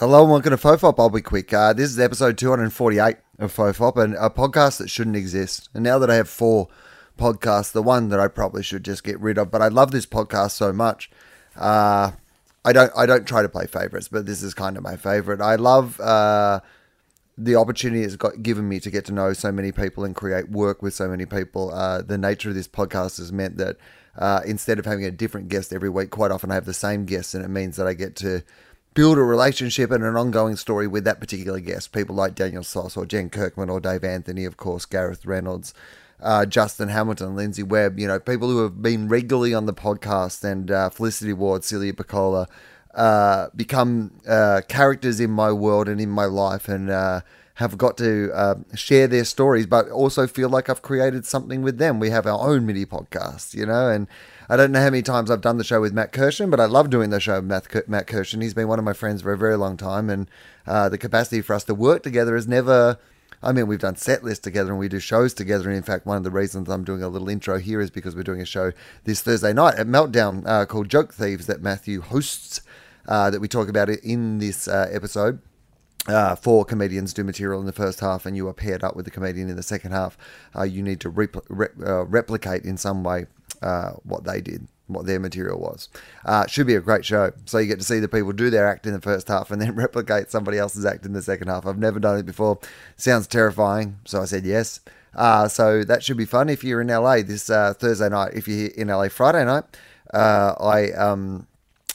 Hello and welcome to Fofop. I'll be quick. Uh, this is episode 248 of Fofop, and a podcast that shouldn't exist. And now that I have four podcasts, the one that I probably should just get rid of, but I love this podcast so much. Uh, I don't. I don't try to play favorites, but this is kind of my favorite. I love uh, the opportunity it's got given me to get to know so many people and create work with so many people. Uh, the nature of this podcast has meant that uh, instead of having a different guest every week, quite often I have the same guest, and it means that I get to build a relationship and an ongoing story with that particular guest. People like Daniel Sloss or Jen Kirkman or Dave Anthony, of course, Gareth Reynolds, uh, Justin Hamilton, Lindsay Webb, you know, people who have been regularly on the podcast and uh, Felicity Ward, Celia Pacquola, uh, become uh, characters in my world and in my life and uh, have got to uh, share their stories, but also feel like I've created something with them. We have our own mini podcast, you know, and I don't know how many times I've done the show with Matt Kirshen, but I love doing the show with Matt, Kirshen. He's been one of my friends for a very long time, and uh, the capacity for us to work together is never. I mean, we've done set lists together and we do shows together. And in fact, one of the reasons I'm doing a little intro here is because we're doing a show this Thursday night at Meltdown uh, called Joke Thieves that Matthew hosts, uh, that we talk about it in this uh, episode. Uh, four comedians do material in the first half, and you are paired up with the comedian in the second half. Uh, you need to rep- uh, replicate in some way uh, what they did, what their material was. Uh, should be a great show. So you get to see the people do their act in the first half and then replicate somebody else's act in the second half. I've never done it before. Sounds terrifying, so I said yes. Uh, so that should be fun if you're in LA this Thursday night. If you're in LA Friday night, I. Um,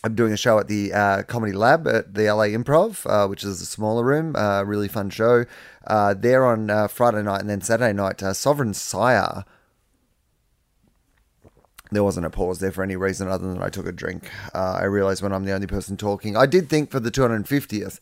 I'm doing a show at the uh, Comedy Lab at the LA Improv, uh, which is a smaller room, uh, really fun show. Uh, there on uh, Friday night and then Saturday night, uh, Sovereign Syre. There wasn't a pause there for any reason other than I took a drink. I realized when I'm the only person talking. I did think for the 250th,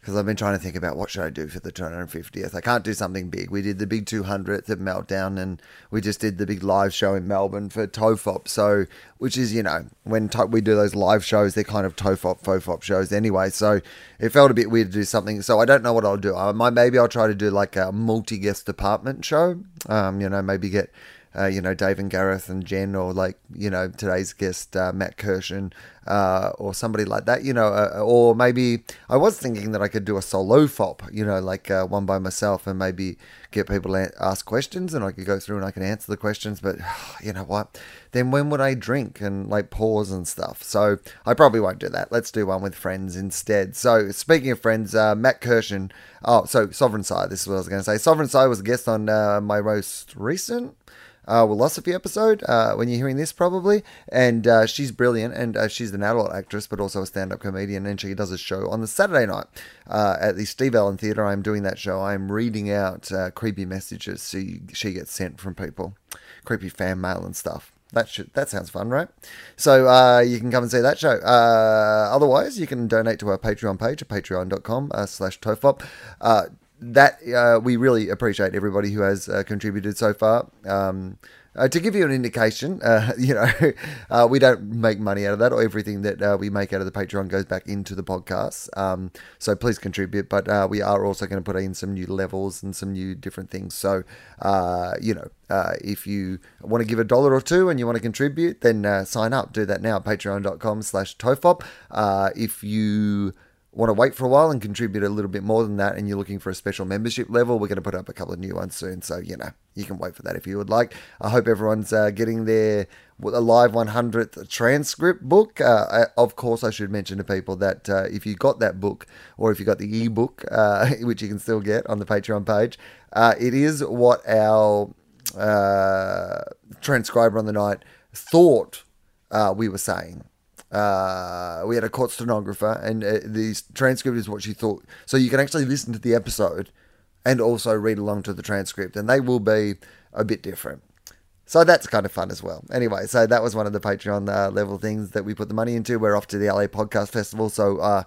because I've been trying to think about what should I do for the 250th. I can't do something big. We did the big 200th at Meltdown, and we just did the big live show in Melbourne for Tofop. So, which is you know when to- we do those live shows, they're kind of Tofop, Fofop shows anyway. So it felt a bit weird to do something. So I don't know what I'll do. I might maybe I'll try to do like a multi guest department show. Um, you know, maybe get. Uh, you know, Dave and Gareth and Jen, or like, you know, today's guest, uh, Matt Kirshen, uh, or somebody like that, you know, uh, or maybe I was thinking that I could do a solo fop, you know, like uh, one by myself and maybe get people to ask questions and I could go through and I can answer the questions. But you know what? Then when would I drink and like pause and stuff? So I probably won't do that. Let's do one with friends instead. So speaking of friends, uh, Matt Kirshen, oh, so Sovereign Syre, this is what I was going to say. Sovereign Syre was a guest on uh, my most recent uh, Wilosophy episode uh, when you're hearing this, probably. And uh, she's brilliant, and uh, she's an adult actress, but also a stand up comedian. And she does a show on the Saturday night uh, at the Steve Allen Theatre. I'm doing that show. I'm reading out uh, creepy messages she, she gets sent from people, creepy fan mail and stuff. That should that sounds fun, right? So uh, you can come and see that show. Uh, otherwise, you can donate to our Patreon page at patreon.com uh, slash tofop that uh, we really appreciate everybody who has uh, contributed so far. Um, uh, to give you an indication, you know, we don't make money out of that, or everything that we make out of the Patreon goes back into the podcast. Um, so please contribute. But we are also going to put in some new levels and some new different things. So, you know, if you want to give a dollar or two and you want to contribute, then sign up. Do that now. Patreon.com slash tofop. if you want to wait for a while and contribute a little bit more than that and you're looking for a special membership level, we're going to put up a couple of new ones soon. So, you know, you can wait for that if you would like. I hope everyone's uh, getting their live 100th transcript book. Uh, of course, I should mention to people that uh, if you got that book or if you got the ebook, uh, which you can still get on the Patreon page, uh, it is what our uh, transcriber on the night thought we were saying. Uh, we had a court stenographer, and uh, the transcript is what she thought. So you can actually listen to the episode and also read along to the transcript, and they will be a bit different. So that's kind of fun as well. Anyway, so that was one of the Patreon uh, level things that we put the money into. We're off to the LA Podcast Festival, so uh,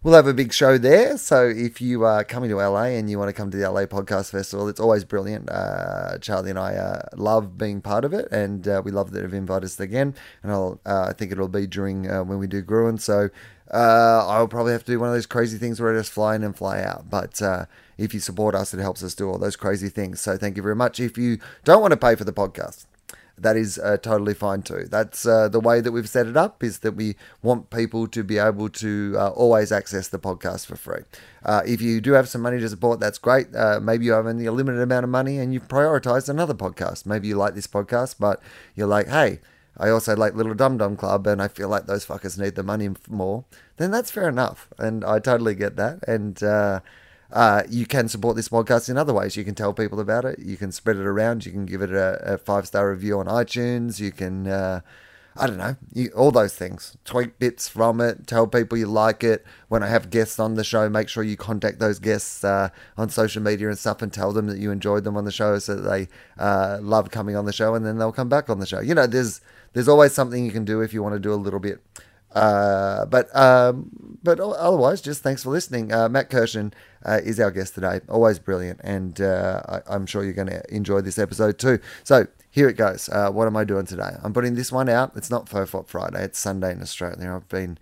We'll have a big show there. So if you are coming to LA and you want to come to the LA Podcast Festival, it's always brilliant. Uh, Charlie and I uh, love being part of it, and uh, we love that they've invited us again. And I'll, uh, I think it'll be during uh, when we do Gruen. So uh, I'll probably have to do one of those crazy things where I just fly in and fly out. But if you support us, it helps us do all those crazy things. So thank you very much. If you don't want to pay for the podcast, that is uh, totally fine too. That's uh, the way that we've set it up is that we want people to be able to uh, always access the podcast for free. Uh, if you do have some money to support, that's great. Uh, maybe you have only a limited amount of money and you've prioritized another podcast. Maybe you like this podcast, but you're like, hey, I also like Little Dum Dum Club, and I feel like those fuckers need the money more. Then that's fair enough, and I totally get that. And uh, you can support this podcast in other ways. You can tell people about it. You can spread it around. You can give it a, a five star review on iTunes. You can, uh, I don't know, you, all those things. Tweet bits from it. Tell people you like it. When I have guests on the show, make sure you contact those guests uh, on social media and stuff and tell them that you enjoyed them on the show so that they uh, love coming on the show and then they'll come back on the show. You know, there's there's always something you can do if you want to do a little bit. Uh, but um, but otherwise, just thanks for listening. Uh, Matt Kirshen uh, is our guest today. Always brilliant, and uh, I, am sure you're going to enjoy this episode too. So here it goes. Uh, what am I doing today? I'm putting this one out. It's not Fofop Friday. It's Sunday in Australia. I've been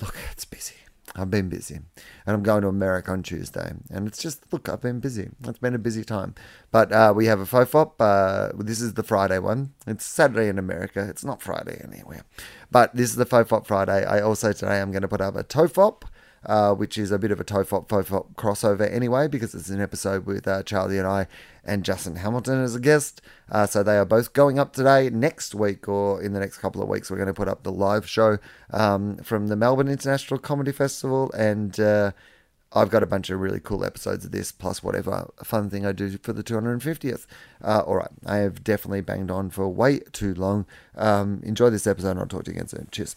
look. It's busy. I've been busy. And I'm going to America on Tuesday. And it's just, look, I've been busy. It's been a busy time. But uh, we have a FOFOP. Uh, this is the Friday one. It's Saturday in America. It's not Friday anywhere. But this is the FOFOP Friday. I also today I'm going to put up a TOFOP uh, which is a bit of a Tofop Fofop crossover anyway, because it's an episode with uh, Charlie and I and Justin Hamilton as a guest. Uh, so they are both going up today. Next week, or in the next couple of weeks, we're going to put up the live show um, from the Melbourne International Comedy Festival. And uh, I've got a bunch of really cool episodes of this, plus whatever fun thing I do for the 250th. Uh, all right, I have definitely banged on for way too long. Um, enjoy this episode, and I'll talk to you again soon. Cheers.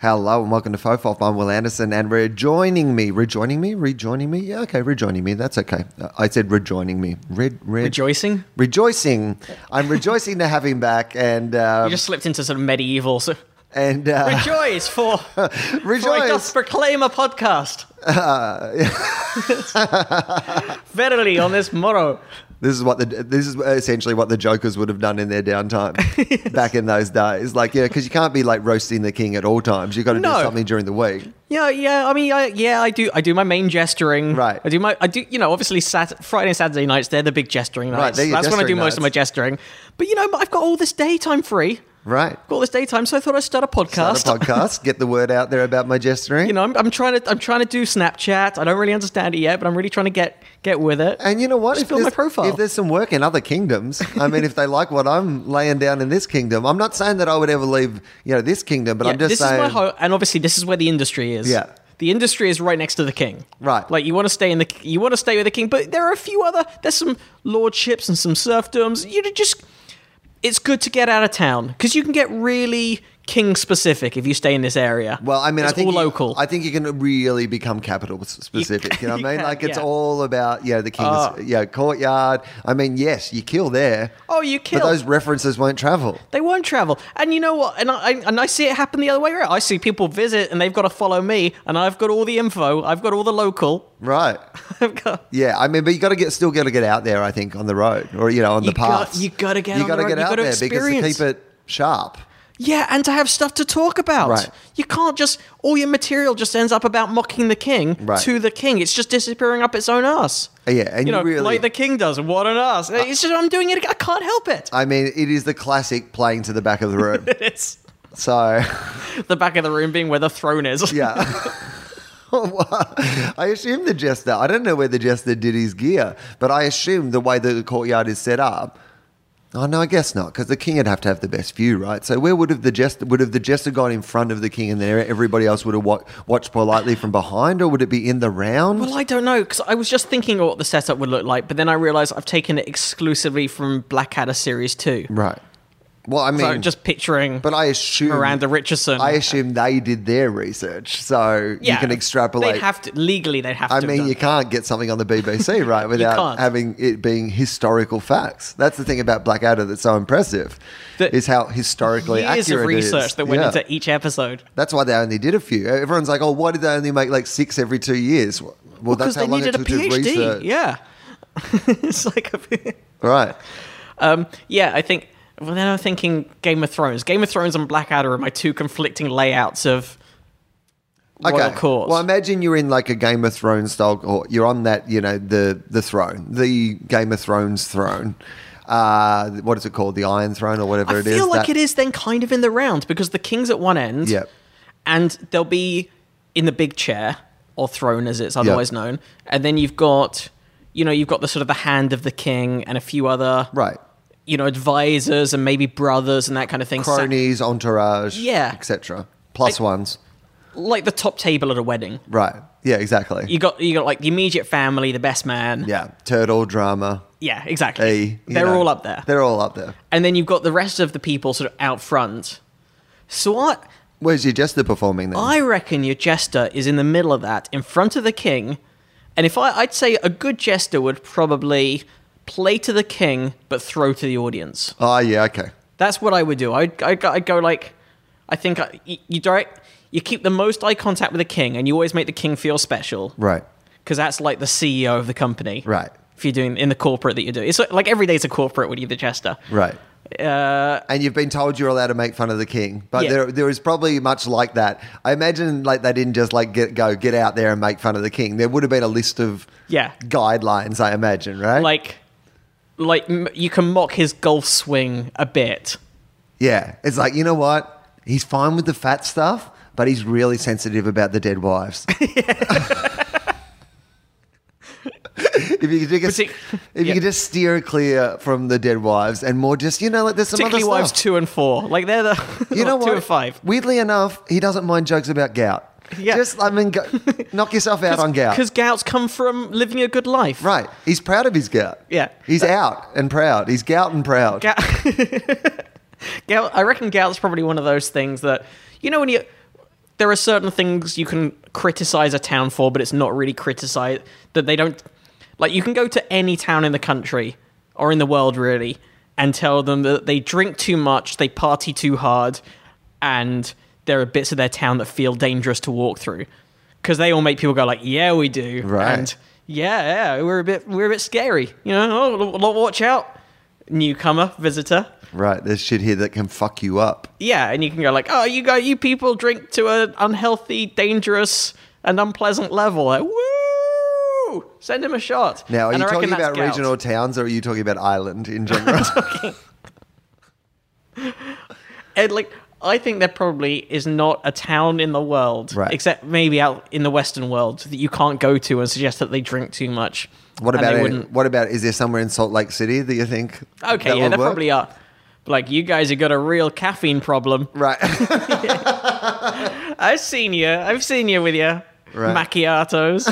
Hello and welcome to FOFOP. I'm Wil Anderson and rejoining me, rejoining me, rejoining me. Yeah, okay, rejoining me. That's okay. Uh, I said rejoining me. Red, red, Rejoicing? rejoicing. I'm rejoicing to have him back and uh, You just slipped into sort of medieval. So and uh, rejoice for, for rejoice. doth proclaim a podcast. Verily on this morrow. This is what the this is essentially what the Jokers would have done in their downtime back in those days. Like, yeah, because you can't be like roasting the king at all times. You've got to No. do something during the week. Yeah, yeah. I mean, I, yeah, I do. I do my main gesturing. Right. I do my. I do. You know, obviously, Sat- Friday and Saturday nights they're the big gesturing nights. your That's when I do gesturing most of my gesturing. But you know, I've got all this daytime free. Right. Got all this daytime, so I thought I'd start a podcast. Start a podcast. Get the word out there about my gesturing. You know, I'm, I'm trying to. I'm trying to do Snapchat. I don't really understand it yet, but I'm really trying to get get with it. And you know what? Just If build my there's, profile. if there's some work in other kingdoms, I mean, if they like what I'm laying down in this kingdom, I'm not saying that I would ever leave, you know, this kingdom, but Yeah, I'm just this saying. is my ho- and obviously this is where the industry is. Yeah. The industry is right next to the king. Right. Like you want to stay in the you want to stay with the king, but there are a few other there's some lordships and some serfdoms. You just it's good to get out of town because you can get really king specific if you stay in this area. well, I mean, it's I think all you- local. I think you can really become capital specific. You, know what I mean? Like it's yeah. all about you know the king's ah. Oh. yeah courtyard. I mean, yes, you kill there, oh, you kill. but those references won't travel. they won't travel, and you know what? And I and I see it happen the other way around. I see people visit, and they've got to follow me, and I've got all the info. I've got all the local. Right. I've got. Yeah, I mean, but you got to get still got to get out there. I think on the road or you know on You the path. you gotta get you gotta get you out gotta there because to keep it sharp. Yeah, and to have stuff to talk about. Right. You can't just all your material just ends up about mocking the king Right. to the king. It's just disappearing up its own ass. Uh, yeah, and you know, really, like the king does. What an ass! Uh, it's just I'm doing it. I can't help it. I mean, it is the classic playing to the back of the room. It's so. the back of the room being where the throne is. Yeah. I assume the jester, I don't know where the jester did his gear, but I assume the way the courtyard is set up, Oh no, I guess not, because the king would have to have the best view, right? So where would have the jester would have the jester gone in front of the king, and then everybody else would have wa- watched politely from behind, or would it be in the round? Well, I don't know because I was just thinking of what the setup would look like, but then I realized I've taken it exclusively from Blackadder series two. right. Well, I mean, So just picturing but I assume Miranda Richardson. I assume they did their research, so you can extrapolate. They'd have to legally. They'd have I to. mean, you done can't get something on the BBC, right, without having it being historical facts. That's the thing about Blackadder that's so impressive, The- is how historically years accurate of it is. research that went Yeah. into each episode. That's why they only did a few. Everyone's like, "Oh, why did they only make like six every two years?" Well, Because that's how they long needed it took to PhD. research. Yeah, it's like a. Right. Um, yeah, I think. Well, then I'm thinking Game of Thrones. Game of Thrones and Blackadder are my two conflicting layouts of royal Okay. court. Well, imagine you're in like a Game of Thrones style court. You're on that, you know, the the throne, the Game of Thrones throne. Uh, what is it called? The Iron Throne or whatever I it is. I feel like That- it is then kind of in the round because the king's at one end, Yep. and they'll be in the big chair or throne as it's otherwise known, and then you've got, you know, you've got the sort of the hand of the king and a few other, Right. You know, advisors and maybe brothers and that kind of thing. Cronies, entourage, Yeah. etc. Plus I- ones. like the top table at a wedding. Right. Yeah, exactly. You got you got like the immediate family, the best man. yeah. Turtle drama. Yeah, exactly. You They're know. all up there. They're all up there. And then you've got the rest of the people sort of out front. So what Where's your jester performing then? I reckon your jester is in the middle of that, in front of the king. And if I, I'd say a good jester would probably play to the king, but throw to the audience. oh, yeah, okay. That's what I would do. I'd, I'd, go- I'd go like, I think I, you, you direct, you keep the most eye contact with the king, and you always make the king feel special Right. because that's like the CEO of the company. Right. If you're doing in the corporate that you're doing, it's like, like every day's a corporate when you're the jester. Right. Uh, And you've been told you're allowed to make fun of the king, but Yeah. there, there is probably much like that. I imagine like they didn't just like get go get out there and make fun of the king. There would have been a list of Yeah. guidelines. I imagine, right? like, like m- you can mock his golf swing a bit. yeah, it's like you know what? He's fine with the fat stuff, but he's really sensitive about the dead wives. if you could just, Partic- if you yeah. could just steer clear from the dead wives and more just you know like there's some other Particularly stuff. wives two and four. Like they're the You know two what? and five. Weirdly enough, he doesn't mind jokes about gout. Yeah. Just, I mean, go, knock yourself out on gout. Because gouts come from living a good life. Right. He's proud of his gout. Yeah. He's out and proud. He's gout and proud. Gout. gout. I reckon gout's probably one of those things that you know when you. There are certain things you can criticize a town for, but it's not really criticize that they don't. Like you can go to any town in the country or in the world really, and tell them that they drink too much, they party too hard, and there are bits of their town that feel dangerous to walk through, because they all make people go like, "Yeah, we do," Right. and yeah, yeah, we're a bit, we're a bit scary, you know. Oh, watch out, newcomer, visitor. Right. There's shit here that can fuck you up. Yeah, and you can go like, "Oh, you got you people drink to an unhealthy, dangerous, and unpleasant level." Like, woo! Send him a shot. Now, are And you I talking about gout. regional towns or are you talking about Ireland in general? And like, I think there probably is not a town in the world, Right. except maybe out in the Western world, that you can't go to and suggest that they drink too much. what about it? What about? Is there somewhere in Salt Lake City that you think? Okay, yeah, there work? probably are. Like, you guys have got a real caffeine problem. Right. I've seen you. I've seen you with your Right. macchiatos.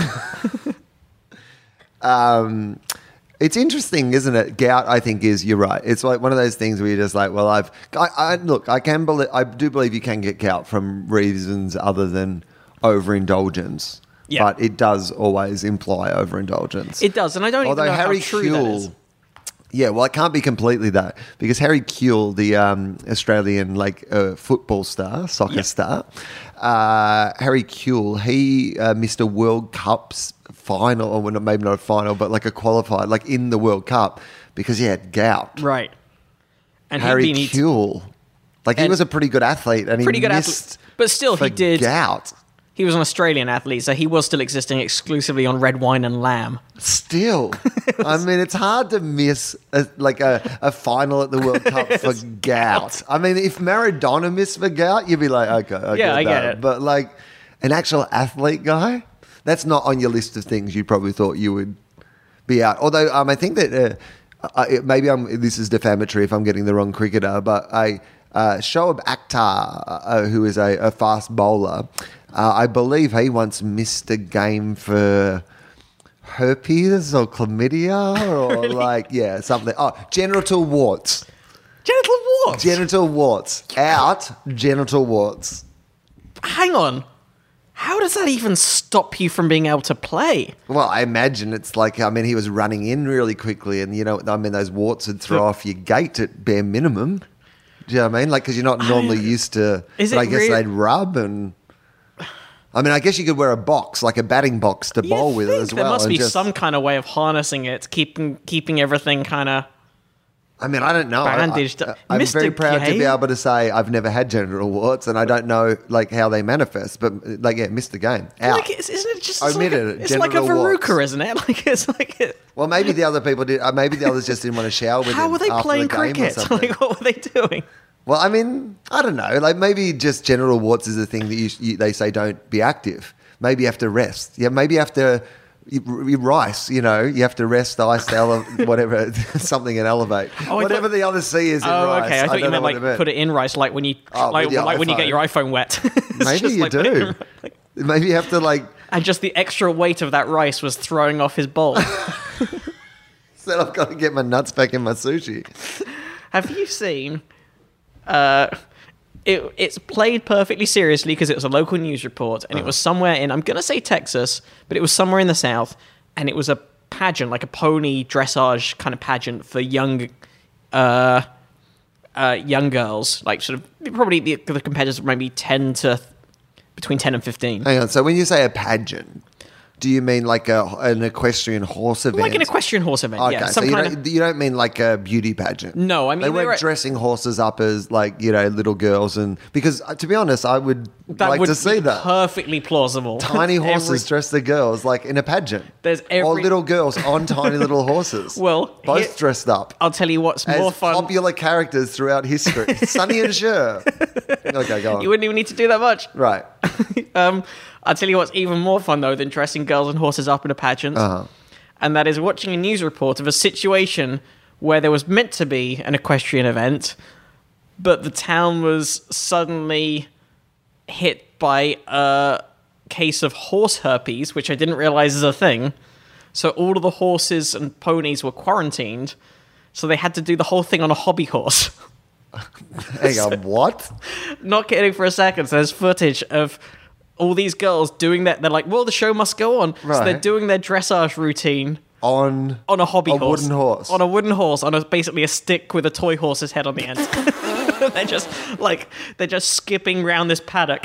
um, it's interesting, isn't it? Gout, I think, is you're right. It's like one of those things where you're just like, well, I've, I, I look, I can believe, I do believe you can get gout from reasons other than overindulgence. Yeah. But it does always imply overindulgence. it does, and I don't Although even know Harry how true that is. Kewell, yeah, well, it can't be completely that because Harry Kewell, the um, Australian like uh, football star, soccer Yeah. star, uh, Harry Kewell, he uh, missed a World Cup's final, or maybe not a final, but like a qualified, like in the World Cup because he had gout. Right. And Harry Kewell, like he was a pretty good athlete, and Pretty he good athlete. But still, he did. gout. He was an Australian athlete, so he was still existing exclusively on red wine and lamb. Still, I mean, it's hard to miss a, like a, a final at the World Cup for gout. I mean, if Maradona missed for gout, you'd be like, okay, I Yeah, get I get that. it. But like an actual athlete guy, that's not on your list of things you probably thought you would be out. Although um, I think that uh, uh, it- maybe I'm. This is defamatory if I'm getting the wrong cricketer, but I uh, Shoaib Akhtar, uh, who is a, a fast bowler, uh, I believe he once missed a game for herpes or chlamydia or like yeah something. Oh, genital warts. Genital warts. Genital warts. Out. Genital warts. Hang on. How does that even stop you from being able to play? Well, I imagine it's like I mean he was running in really quickly, and you know I mean those warts would throw off your gait at bare minimum. Do you know what I mean? Like because you're not normally oh, used to. Is but I guess they'd rub and. I mean, I guess you could wear a box, like a batting box, to bowl with think as there well. must and be just- some kind of way of harnessing it, keeping keeping everything kind of. I mean, I don't know. Bandaged I, up. I'm Mr. very proud to be able to say I've never had genital warts, and I don't know like how they manifest. But like, yeah, missed the game. Out. Like, isn't it just it's like, a, it, it's like a genital warts. isn't it? Like it's like it, well, maybe the other people did. Uh, maybe the others just didn't want to shower with how were they playing the cricket? Like what were they doing? Well, I mean, I don't know. Like maybe just genital warts is a thing that you, you, they say don't be active. Maybe you have to rest. Yeah, maybe you have to rice. You know, you have to rest, ice, ele- whatever, something and elevate. Oh, whatever thought- the other C is in Oh, rice. okay. I thought you don't meant like what put it in rice, like when you Oh, like, like when you get your iPhone wet. Maybe you like do. in- Maybe you have to like and just the extra weight of that rice was throwing off his bowl. said I've got to get my nuts back in my sushi. Have you seen? Uh, it it's played perfectly seriously because it was a local news report, and it was somewhere in I'm gonna say Texas, but it was somewhere in the South, and it was a pageant, like a pony dressage kind of pageant for young, uh, uh, young girls, like sort of probably the, the competitors were maybe ten to between ten and fifteen. Hang on. So when you say a pageant, do you mean like a, an equestrian horse event? Like an equestrian horse event, Okay, yeah. so you don't, of, you don't mean like a beauty pageant. No, I mean, they weren't were- dressing horses up as like you know little girls, and because uh, to be honest, I would that like would to see that perfectly plausible. tiny Every- horses dress the girls like in a pageant. There's or every- little girls on tiny little horses. Well, both here- dressed up I'll tell you what's more fun. popular characters throughout history. Sonny and Cher. Okay, go on. You wouldn't even need to do that much. right. Um, I'll tell you what's even more fun though than dressing girls and horses up in a pageant, Uh-huh. and that is watching a news report of a situation where there was meant to be an equestrian event, but the town was suddenly hit by a case of horse herpes, which I didn't realize is a thing. So all of the horses and ponies were quarantined, so they had to do the whole thing on a hobby horse. Hang on. What? not kidding for a second. So there's footage of all these girls doing that. They're like, well, the show must go on. So they're Right. doing their dressage routine On on a hobby A horse. wooden horse. On a wooden horse, on a, basically a stick with a toy horse's head on the end. they're just like, they're just skipping round this paddock.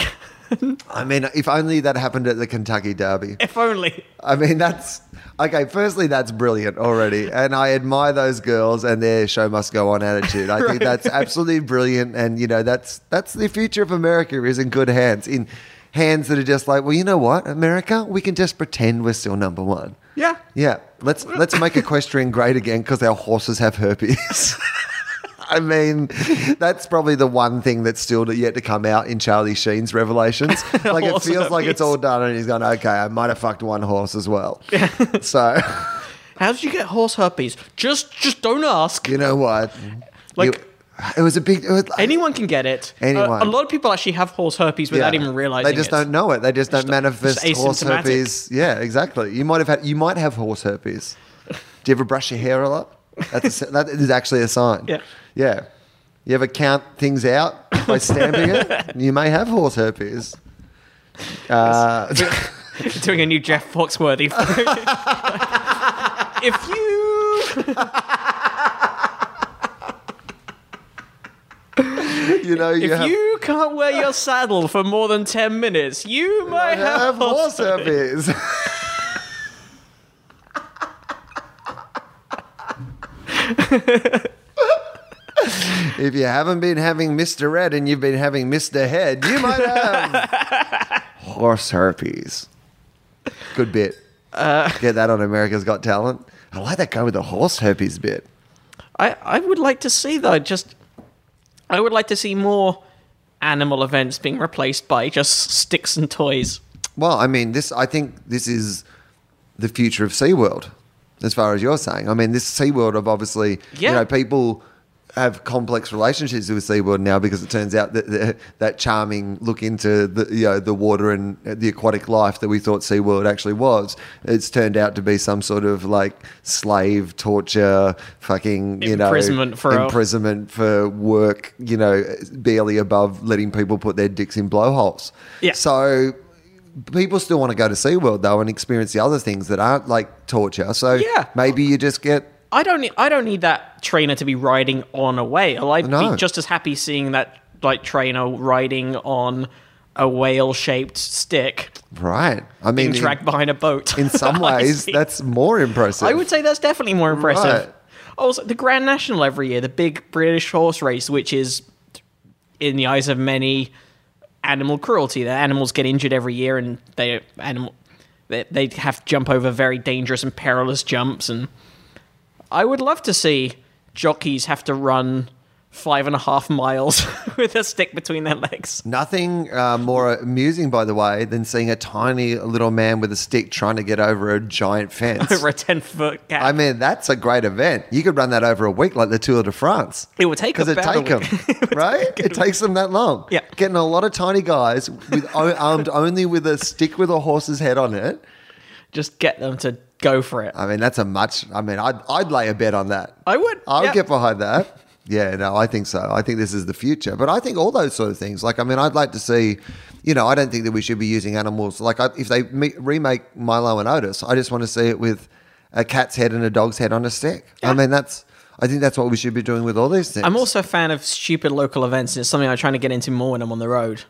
I mean, if only that happened at the Kentucky Derby. if only. I mean, that's okay. Firstly, that's brilliant already, and I admire those girls and their show must go on attitude. I think that's absolutely brilliant, and you know, that's that's the future of America is in good hands, in hands that are just like, well, you know what, America, we can just pretend we're still number one. Yeah. Yeah, let's let's make equestrian great again because our horses have herpes. I mean, that's probably the one thing that's still yet to come out in Charlie Sheen's revelations. Like it feels like it's all done, and he's gone, okay, I might have fucked one horse as well. so, How did you get horse herpes? Just, just don't ask. you know what? Like- it, it was a big. It was, Anyone can get it. Anyone. a lot of people actually have horse herpes without yeah. even realizing it. They just it. don't know it. They just don't Just- manifest just horse herpes. Yeah, exactly. You might have had. You might have horse herpes. Do you ever brush your hair a lot? That's a, that is actually a sign. Yeah. Yeah. You ever count things out by stamping it? You may have horse herpes. Uh, doing a new Jeff Foxworthy. if you you know, you if have, you can't wear your saddle for more than ten minutes, you might have have, horse herpes. if you haven't been having Mr. Red and you've been having Mr. Head, you might have horse herpes. Good bit. Uh, Get that on America's Got Talent. I like that guy with the horse herpes bit. I, I would like to see though. Just I would like to see more animal events being replaced by just sticks and toys. Well, I mean, this. I think this is the future of SeaWorld. As far as you're saying. I mean, this SeaWorld of obviously, Yeah. you know, people have complex relationships with SeaWorld now because it turns out that the, that charming look into the you know the water and the aquatic life that we thought SeaWorld actually was, it's turned out to be some sort of like slave torture, fucking you Imprisonment know, for imprisonment for work, you know, barely above letting people put their dicks in blowholes. Yeah. So people still want to go to SeaWorld though and experience the other things that aren't like torture. So Yeah. maybe you just get I don't need I don't need that trainer to be riding on a whale. I'd No. be just as happy seeing that like trainer riding on a whale shaped stick right. I mean, being in- dragged behind a boat. in some ways, that's more impressive. I would say that's definitely more impressive. Right. Also, the Grand National every year, the big British horse race, which is, in the eyes of many, animal cruelty. The animals get injured every year, and they animal they, they have to jump over very dangerous and perilous jumps. And I would love to see jockeys have to run five and a half miles with a stick between their legs. Nothing uh, more amusing, by the way, than seeing a tiny little man with a stick trying to get over a giant fence. Over a ten foot gap. I mean, that's a great event. You could run that over a week, like the Tour de France. It would take because it take them, week. right? It takes them that long. Yeah. getting a lot of tiny guys with armed only with a stick with a horse's head on it. Just get them to go for it. I mean, that's a much. I mean, I'd I'd lay a bet on that. I would. I would yeah. get behind that. Yeah, no, I think so. I think this is the future. But I think all those sort of things, like, I mean, I'd like to see, you know, I don't think that we should be using animals. Like, I, if they me- remake Milo and Otis, I just want to see it with a cat's head and a dog's head on a stick. I mean, that's, I think that's what we should be doing with all these things. I'm also a fan of stupid local events. and It's something I'm trying to get into more when I'm on the road.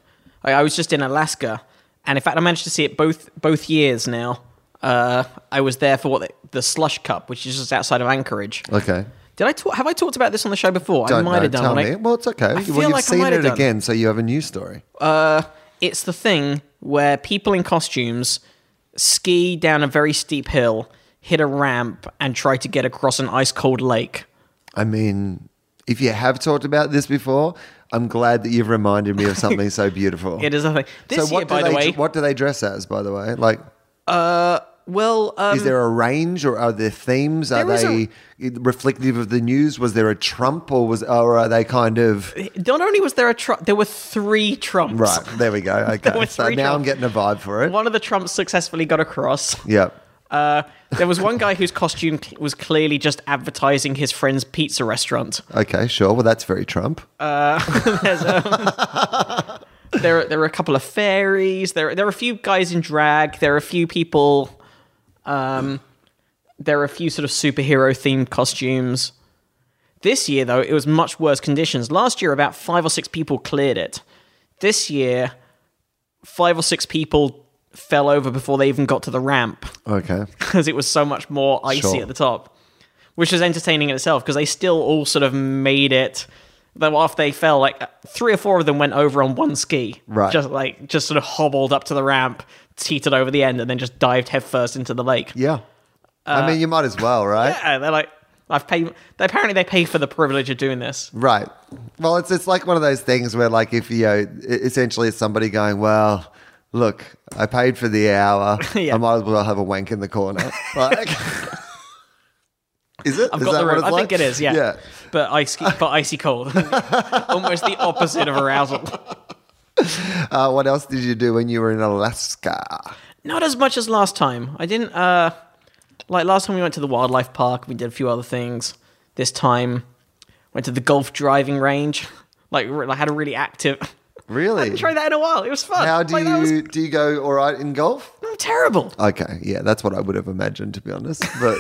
Like, I was just in Alaska, and in fact, I managed to see it both both years now. Uh, I was there for what the, the Slush Cup, which is just outside of Anchorage. okay. Did I talk, have I talked about this on the show before? I Don't might know. have done. Tell me. I- well, it's okay. well, you've like I seen it done. again, so you have a new story. Uh, it's the thing where people in costumes ski down a very steep hill, hit a ramp, and try to get across an ice cold lake. I mean, if you have talked about this before, I'm glad that you've reminded me of something so beautiful. It is a thing. This so what year, by the way, what do they dress as? By the way, like, uh, well, um, is there a range or are there themes? Are there they reflective of the news? Was there a Trump or was or are they kind of not only was there a Trump, there were three Trumps. right? There we go. Okay, so now I'm getting a vibe for it. One of the Trumps successfully got across. Yep. Uh, there was one guy whose costume was clearly just advertising his friend's pizza restaurant. Okay, sure. Well, that's very Trump. There, are- there are a couple of fairies. There, there are a few guys in drag. There are a few people. Um, there are a few sort of superhero themed costumes. This year, though, it was much worse conditions. Last year, about five or six people cleared it. This year, five or six people fell over before they even got to the ramp. okay. because it was so much more icy Sure. at the top, which was entertaining in itself because they still all sort of made it. Though after they fell, like three or four of them went over on one ski, Right. Just like just sort of hobbled up to the ramp, teetered over the end, and then just dived headfirst into the lake. Yeah. I mean, you might as well, right? Uh, Yeah, they're like, I've paid. They, apparently, they pay for the privilege of doing this. Right. Well, it's it's like one of those things where, like, if you know, essentially, it's somebody going, "Well, look, I paid for the hour. Yeah. I might as well have a wank in the corner." Like, is it? I've Is got the room. I like? think it is. Yeah. Yeah. But icy, but icy cold. Almost the opposite of arousal. Uh, what else did you do when you were in Alaska? Not as much as last time. I didn't uh like last time we went to the wildlife park, we did a few other things. This time went to the golf driving range. Like I had a really active Really? I haven't tried that in a while. It was fun. How do Like, that was- you do you go all right in golf? I'm terrible. Okay, yeah, that's what I would have imagined, to be honest. But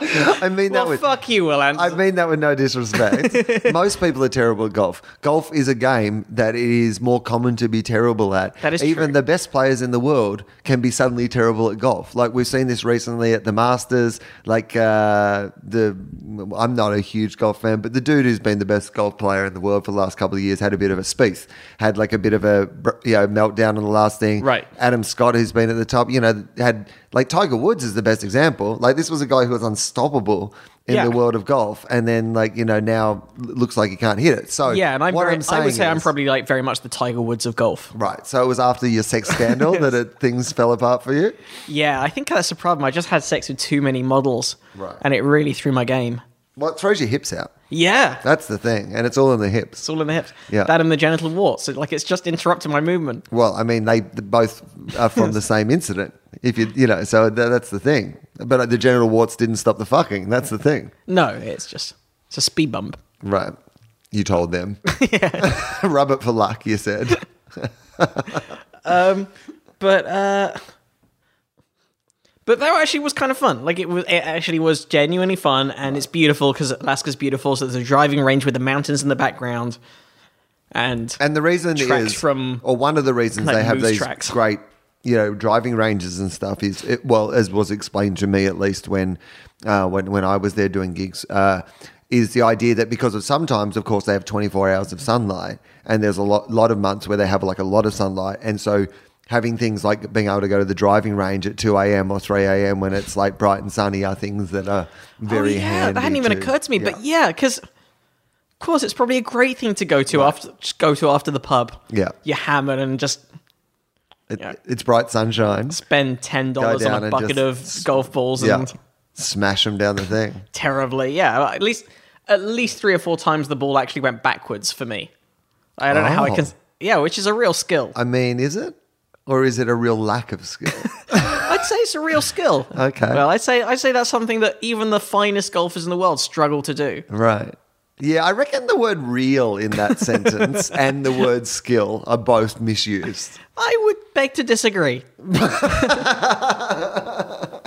I mean that Well, with fuck you, Wil Anderson. I mean that with no disrespect. Most people are terrible at golf. Golf is a game that it is more common to be terrible at. That is Even true. the best players in the world can be suddenly terrible at golf. Like we've seen this recently at the Masters. Like uh, the, I'm not a huge golf fan, but the dude who's been the best golf player in the world for the last couple of years had a bit of a Spieth, had like a bit of a you know meltdown on the last thing. Right. Adam Scott, who's been at the top, you know, had like Tiger Woods is the best example. Like this was a guy who was unstoppable unstoppable in Yeah. the world of golf, and then like you know now looks like he can't hit it. So Yeah, and I'm what very, I'm saying I would say I'm probably like very much the Tiger Woods of golf. right. So it was after your sex scandal that it, things fell apart for you. Yeah, I think that's the problem. I just had sex with too many models, Right. and it really threw my game. Well, it throws your hips out. Yeah, That's the thing, and it's all in the hips. it's all in the hips. Yeah. that and the genital warts. So, like it's just interrupting my movement. Well, I mean, they both are from the same incident. If you, you know, so tha- that's the thing. But the genital warts didn't stop the fucking. That's the thing, No, it's just it's a speed bump. right? You told them. Rub it for luck. You said. Um, but uh but that actually was kind of fun. Like it was, it actually was genuinely fun, and it's beautiful because Alaska's beautiful. So there's a driving range with the mountains in the background, and And the reason is, from, or one of the reasons like, they have these tracks. great, you know, driving ranges and stuff is, it, well, as was explained to me at least when, uh, when when I was there doing gigs, uh, is the idea that because of sometimes, of course, they have twenty four hours of sunlight, and there's a lot lot of months where they have like a lot of sunlight, and so. Having things like being able to go to the driving range at 2 a.m. or 3 a.m. when it's like bright and sunny are things that are oh, very oh yeah, handy. that hadn't even to- occurred to me. But yeah, because of course it's probably a great thing to go to after just go to after the pub. Yeah. you hammer and just It- Yeah. it's bright sunshine. spend ten dollars on a bucket of golf balls Yeah, and smash them down the thing. terribly. Yeah, at least at least three or four times the ball actually went backwards for me. I don't know how I Oh. can. Yeah, which is a real skill. I mean, is it? Or is it a real lack of skill? I'd say it's a real skill. Okay. Well, I'd say I'd say that's something that even the finest golfers in the world struggle to do. right. Yeah, I reckon the word real in that sentence and the word skill are both misused. I would beg to disagree.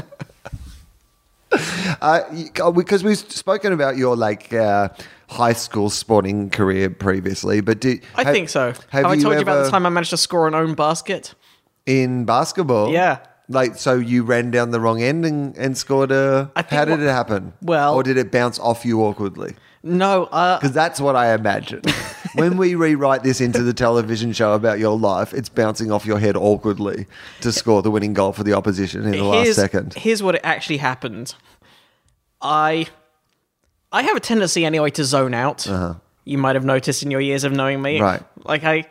Uh, oh, because we've spoken about your like uh, high school sporting career previously, but do, I have- think so. Have, Have, I you told you about the time I managed to score an own basket? In basketball? Yeah. Like, so you ran down the wrong end and, and scored a. I think How did what- it happen? Well- or did it bounce off you awkwardly? No, uh, Because that's what I imagine. when we rewrite this into the television show about your life, it's bouncing off your head awkwardly to score the winning goal for the opposition in the last here's, second. Here's what it actually happened. I I have a tendency anyway to zone out. You might have noticed in your years of knowing me. Uh-huh. Right. Like I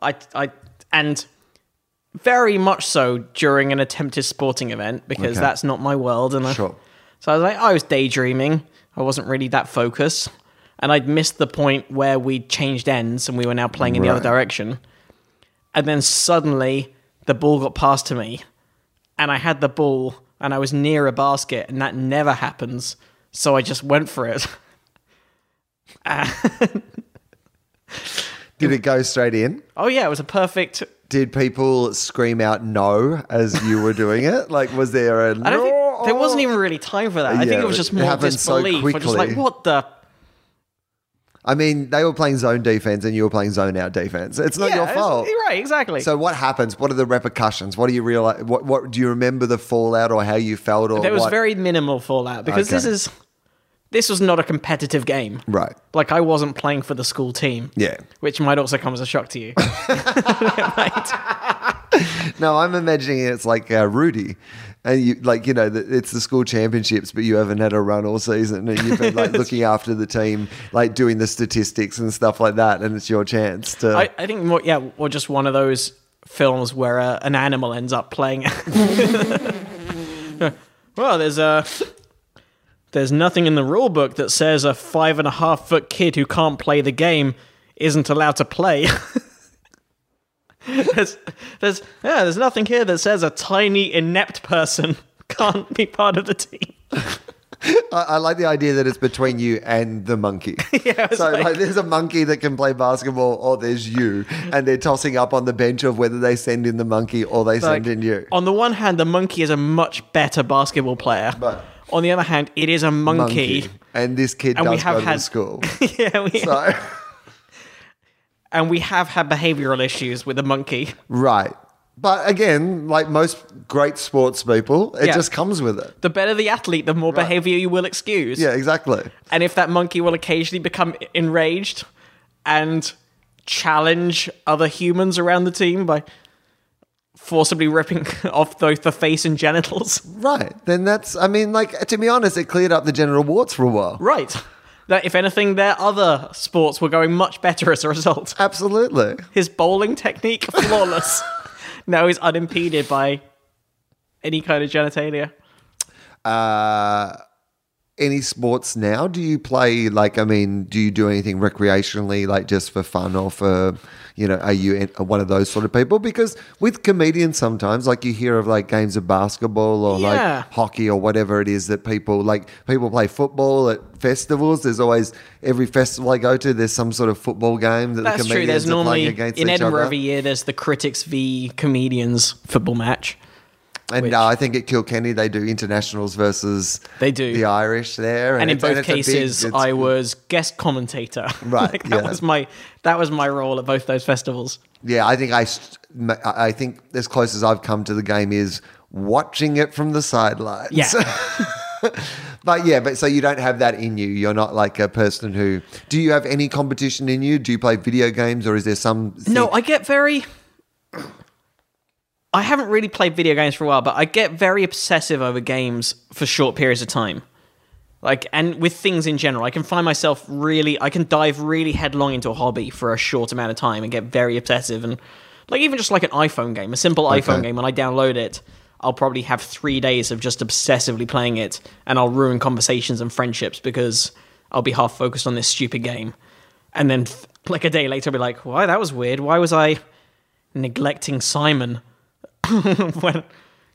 I I and very much so during an attempted sporting event because Okay. that's not my world and I, Sure. so I was like I was daydreaming. I wasn't really that focused. And I'd missed the point where we changed ends and we were now playing in the other Right. direction. And then suddenly the ball got passed to me and I had the ball and I was near a basket and that never happens. So I just went for it. Did it go straight in? Oh yeah, it was a perfect Did people scream out no as you were doing it? Like, was there a I don't think there wasn't even really time for that. I think Yeah, it was just it more happened so disbelief. I was just like, what the I mean, they were playing zone defense and you were playing zone out defense. It's not your it's- fault. You're right, exactly. So what happens? What are the repercussions? What do you realize? What what do you remember the fallout or how you felt or there was what? very minimal fallout because this Okay. is this was not a competitive game. right. Like I wasn't playing for the school team. Yeah. Which might also come as a shock to you. No, I'm imagining it's like uh, Rudy, and you like you know the, it's the school championships, but you haven't had a run all season, and you've been like looking after the team, like doing the statistics and stuff like that, and it's your chance to. I, I think more, yeah, or just one of those films where uh, an animal ends up playing. well, there's a there's nothing in the rule book that says a five and a half foot kid who can't play the game isn't allowed to play. there's, there's yeah, there's nothing here that says a tiny inept person can't be part of the team. I, I like the idea that it's between you and the monkey. Yeah, so like- like, there's a monkey that can play basketball, or there's you, and they're tossing up on the bench of whether they send in the monkey or they Like, send in you. On the one hand, the monkey is a much better basketball player. But- on the other hand, it is a monkey. and this kid And we does have go to had- school. yeah, we, So and we have had behavioral issues with a monkey. right, but again, like most great sports people, it Yeah. just comes with it. The better the athlete, the more behavior you will excuse. Yeah, exactly. And if that monkey will occasionally become enraged and challenge other humans around the team by forcibly ripping off both the face and genitals. Right. Then that's, I mean, like, to be honest, it cleared up the genital warts for a while. Right. That if anything, their other sports were going much better as a result. Absolutely. His bowling technique flawless. now he's unimpeded by any kind of genitalia. Uh, any sports now? Do you play, like, I mean, do you do anything recreationally, like just for fun or for, you know, are you one of those sort of people? Because with comedians, sometimes, like, you hear of like games of basketball or Yeah. like hockey or whatever it is that people, like, people play football at festivals. There's always, every festival I go to, there's some sort of football game that That's the true. comedians There's are playing normally against in each Edinburgh other. every year. There's the critics v comedians football match. And which- uh, I think at Kilkenny they do internationals versus They do. the Irish there, and in both a big- cases i was guest commentator Right, like, that yeah. was my that was my role at both those festivals Yeah, I think I, I think as close as I've come to the game is watching it from the sidelines. Yeah. but yeah, but so you don't have that in you. You're not like a person who. Do you have any competition in you? Do you play video games, or is there some? no i get very i haven't really played video games for a while but i get very obsessive over games for short periods of time. Like and with things in general. I can find myself really i can dive really headlong into a hobby for a short amount of time and get very obsessive and like even just like an iphone game a simple iphone game. When i download it i'll probably have three days of just obsessively playing it and i'll ruin conversations and friendships because i'll be half focused on this stupid game. And then like a day later i'll be like why that was weird. Why was i neglecting simon when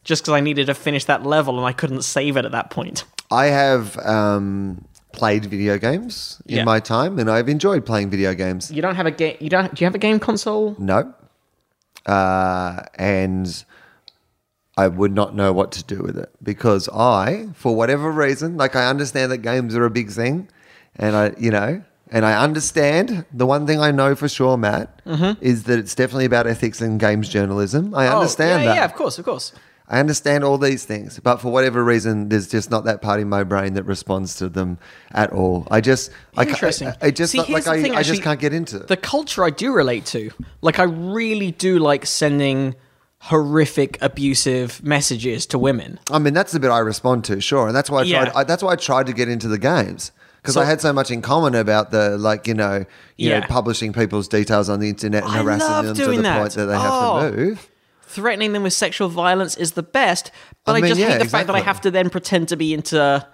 just because i needed to finish that level and i couldn't save it at that point I have um, played video games in Yeah. my time, and I've enjoyed playing video games. You don't have a game. You don't. Do you have a game console? No. Uh, and I would not know what to do with it because I, for whatever reason, like I understand that games are a big thing, and I, you know, and I understand the one thing I know for sure, Matt, is that it's definitely about ethics and games journalism. I understand Mm-hmm. Oh, yeah, that. Yeah, of course, of course. I understand all these things, but for whatever reason, there's just not that part in my brain that responds to them at all. I just, I, Interesting. I, I just, See, like, I, thing, I just can't get into it. The culture I do relate to. Like, I really do like sending horrific, abusive messages to women. I mean, that's the bit I respond to, sure, and that's why I tried. Yeah. I, that's why I tried to get into the games because So- I had so much in common about the like, you know, you know, publishing people's details on the internet and I harassing them to the that. point that they have Oh. to move. Threatening them with sexual violence is the best, but I I, just yeah, hate the fact that I have to then pretend to be into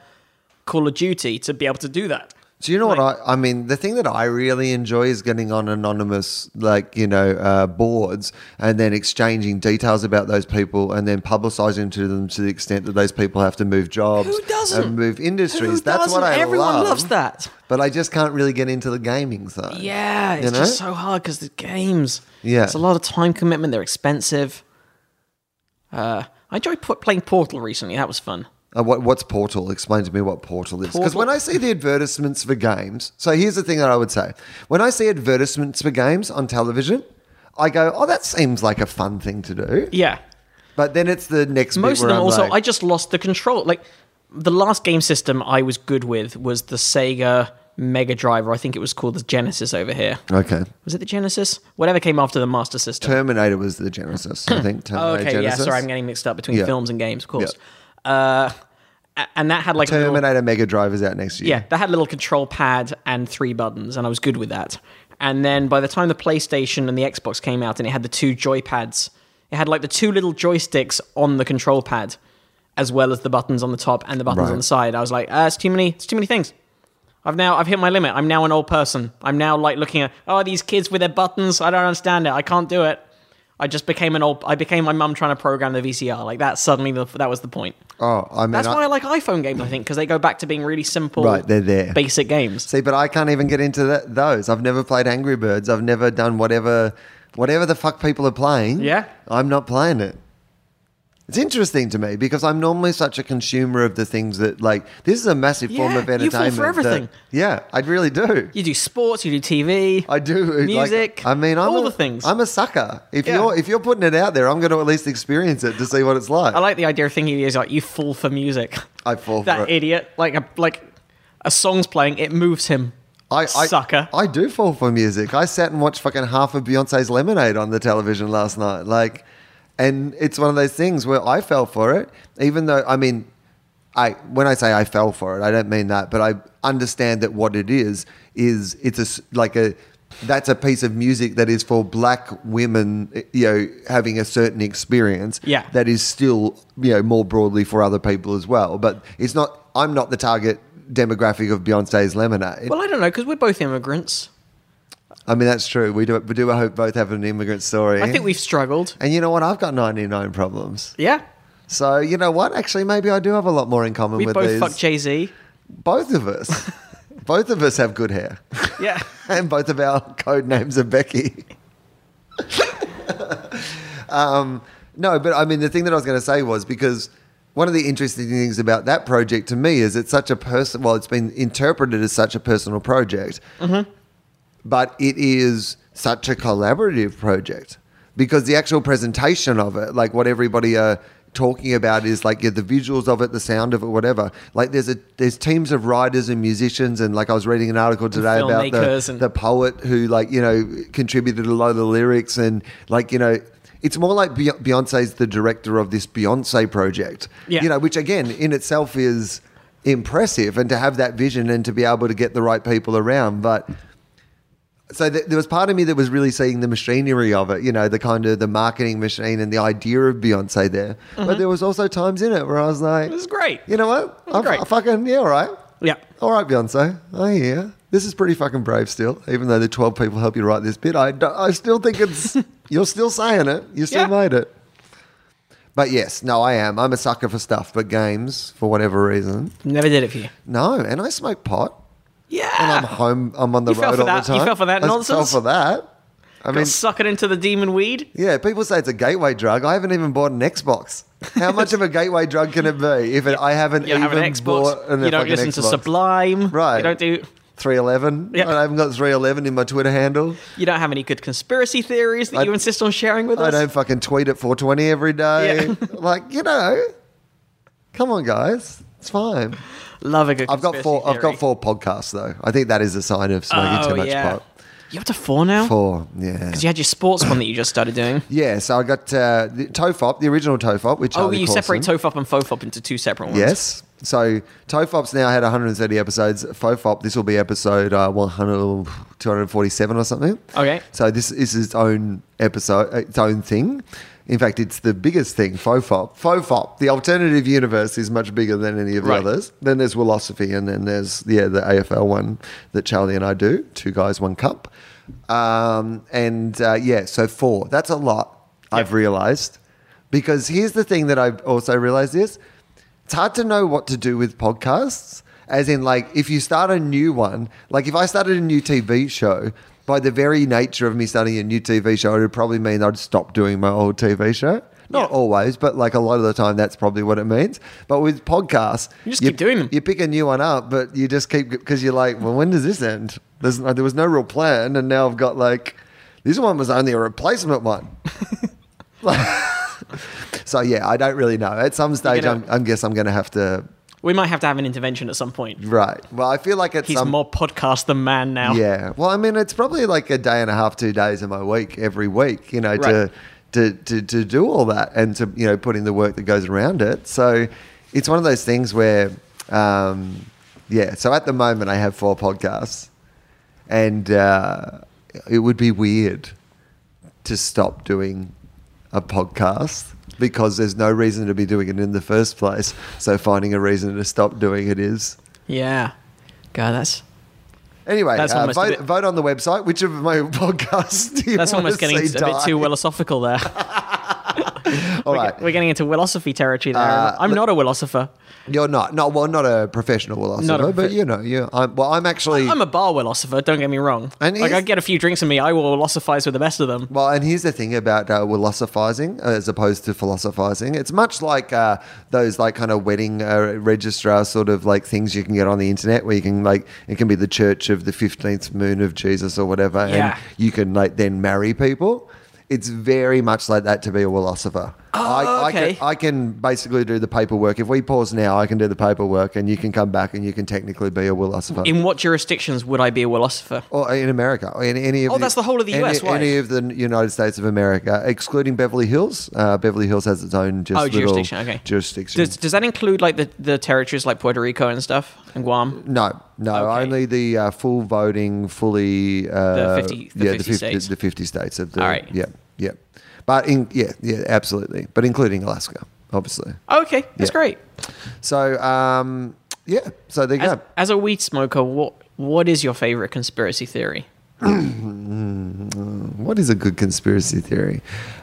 Call of Duty to be able to do that. Do you know what I? I mean, the thing that I really enjoy is getting on anonymous, like you know, uh, boards and then exchanging details about those people and then publicising to them to the extent that those people have to move jobs, Who doesn't? and move industries. Who That's what doesn't? I Everyone love. loves that. But I just can't really get into the gaming side. Yeah, it's You know? just so hard because the games. Yeah. it's a lot of time commitment. They're expensive. Uh, I enjoyed playing Portal recently. That was fun. Uh, what, what's Portal? Explain to me what Portal is. Because when I see the advertisements for games, so here's the thing that I would say: when I see advertisements for games on television, I go, "Oh, that seems like a fun thing to do." Yeah, But then it's the next. most of them I'm also. like, I just lost the control. Like the last game system I was good with was the Sega Mega Drive, or I think it was called the Genesis over here. okay. Was it the Genesis? Whatever came after the Master System. Terminator was the Genesis, I think. Terminator Oh, okay, yeah. Sorry, I'm getting mixed up between Yeah. films and games, of course. Uh, and that had like a little- Terminator Mega Drive is out next year. Yeah, that had a little control pad and three buttons, and I was good with that. And then by the time the PlayStation and the Xbox came out, and it had the two joypads, it had like the two little joysticks on the control pad, as well as the buttons on the top and the buttons Right. on the side. I was like, uh, it's too many. It's too many things. I've now I've hit my limit. I'm now an old person. I'm now like looking at oh these kids with their buttons. I don't understand it. I can't do it. I just became an old. I became my mum trying to program the VCR. Like that. Suddenly, the, that was the point. Oh, I mean, That's I, why I like iPhone games. I think because they go back to being really simple. Right, they're there. Basic games. see, but I can't even get into that, those. I've never played Angry Birds. I've never done whatever, whatever the fuck people are playing. Yeah. I'm not playing it. It's interesting to me because I'm normally such a consumer of the things that, like, this is a massive form Yeah, of you fall entertainment. for everything. that- yeah, I really do. You do sports. You do TV. I do like- Music, I mean, I'm all a, the things. I'm a sucker. If Yeah. you're if you're putting it out there, I'm going to at least experience it to see what it's like. I like the idea of thinking is like you fall for music. I fall for that idiot. Like a like a song's playing, it moves him. I, I, Sucker. I do fall for music. I sat and watched fucking half of Beyonce's Lemonade on the television last night. Like, And it's one of those things where I fell for it, even though I mean, I when I say I fell for it, I don't mean that, but I understand that what it is is it's a like a that's a piece of music that is for black women, you know, having a certain experience. Yeah. that is still you know more broadly for other people as well. But it's not. I'm not the target demographic of Beyonce's Lemonade. Well, I don't know because we're both immigrants. I mean, that's true. We do. We do. I hope both have an immigrant story. I think we've struggled. And you know what? I've got 99 problems. Yeah, So you know what? Actually, maybe I do have a lot more in common we with both these. fucked Jay Z. both of us. both of us have good hair, Yeah, and both of our code names are Becky. um, no, but I mean, the thing that I was going to say was because one of the interesting things about that project to me is it's such a person. Well, it's been interpreted as such a personal project, but it is such a collaborative project because the actual presentation of it, like what everybody are talking about, is like yeah, the visuals of it, the sound of it, whatever. Like there's a there's teams of writers and musicians, and like I was reading an article today about the, and- the poet who like you know contributed a lot of the lyrics and like you know. It's more like Bey- Beyonce's the director of this Beyonce project, Yeah. you know, which again in itself is impressive, and to have that vision and to be able to get the right people around. But so th- there was part of me that was really seeing the machinery of it, you know, the kind of the marketing machine and the idea of Beyonce there. But mm-hmm. there was also times in it where I was like, this is great. you know what? I'm great. I fucking yeah, all right, Yeah, all right, Beyonce, I hear. you. This is pretty fucking brave still, even though the twelve people help you write this bit. I, d- I still think it's you're still saying it. You still Yeah. made it. But yes, no, I am. I'm a sucker for stuff, but games for whatever reason, never did it for you. no. And I smoke pot. Yeah, and I'm home. I'm on the You fell road for all that- the you time. fell for that nonsense? I nonsense? Fell for that. I mean, suck it into the demon weed. yeah. People say it's a gateway drug. I haven't even bought an Xbox. How much of a gateway drug can it be if it, I haven't You don't have even an Xbox. bought an, you don't fucking listen to Xbox? Sublime. Right. You don't do. 311. Yeah. I haven't got 311 in my Twitter handle. You don't have any good conspiracy theories that I- you insist on sharing with us. I don't fucking tweet at 420 every day. Yeah. like you know, come on, guys. It's fine. Love a good. I've got four. I've got four podcasts though. I think that is a sign of smoking Oh too much yeah. pot. You up to four now? Four. Yeah. Because you had your sports one that you just started doing. Yeah, so I got uh, the Tofop, the original Tofop, which Oh, you separate Tofop and Fofop into two separate ones. Yes. So Tofop's now had 130 episodes. Fofop, this will be episode uh, 100, 247 or something. Okay. So this is its own episode, its own thing. In fact, it's the biggest thing, Fofop. Fofop, the alternative universe is much bigger than any of the Right. others. Then there's Wilosophy, and then there's, yeah, the AFL one that Charlie and I do, two guys, one cup. Um, and uh, yeah, so four. That's a lot, I've realized. Because here's the thing that I've also realized is it's hard to know what to do with podcasts. As in, like, if you start a new one, like if I started a new TV show, by the very nature of me starting a new TV show, it would probably mean I'd stop doing my old TV show. Not Yeah. always, but like a lot of the time, that's probably what it means. But with podcasts, You just keep doing them. You pick a new one up, but you just keep because you're like, well, when does this end? There's, there was no real plan, and now I've got like, this one was only a replacement one. so yeah, I don't really know. At some stage, I'm, I guess I'm going to have to. We might have to have an intervention at some point. Right. Well, I feel like it's He's more podcast than man now. Yeah. Well, I mean, it's probably like a day and a half, two days of my week every week, you know, to, to, to, to do all that and to, you know, put in the work that goes around it. So it's one of those things where, um, yeah. So at the moment, I have four podcasts and uh, it would be weird to stop doing a podcast because there's no reason to be doing it in the first place. So finding a reason to stop doing it is. Yeah. God, that's Anyway, uh, vote, bit- vote on the website. Which of my podcasts do you that's want almost to getting see a bit too philosophical there. All We're, right. we're getting into philosophy territory there. Uh, I'm not a philosopher. You're not. No, well, not a professional philosopher, Not a but you know, you. I'm, well, I'm actually. I'm a bar philosopher. Don't get me wrong. And like I get a few drinks in me, I will philosophize with the best of them. well, and here's the thing about uh, philosophizing as opposed to philosophizing. It's much like uh, those like kind of wedding uh, registrar sort of like things you can get on the internet where you can like it can be the Church of the Fifteenth Moon of Jesus or whatever, Yeah. and you can like then marry people. it's very much like that to be a philosopher. Oh, I, I, can, I can basically do the paperwork. If we pause now, I can do the paperwork, and you can come back and you can technically be a philosopher. In what jurisdictions would I be a philosopher? or in America, or in any of Oh, that's the whole of the any, US, why? any of the United States of America, excluding Beverly Hills. Uh, Beverly Hills has its own just Oh, little jurisdiction, okay. jurisdiction. Does, does that include like the, the territories like Puerto Rico and stuff and Guam? No, no, Okay. only the uh, full voting, fully uh, 50 the yeah, 50 the states. the fifty states of the All right. yeah, yeah, but in yeah, yeah, absolutely, but including Alaska, obviously. Okay, that's Yeah. great. So um, yeah, so there you As, go. as a weed smoker, what what is your favorite conspiracy theory? What is a good conspiracy theory?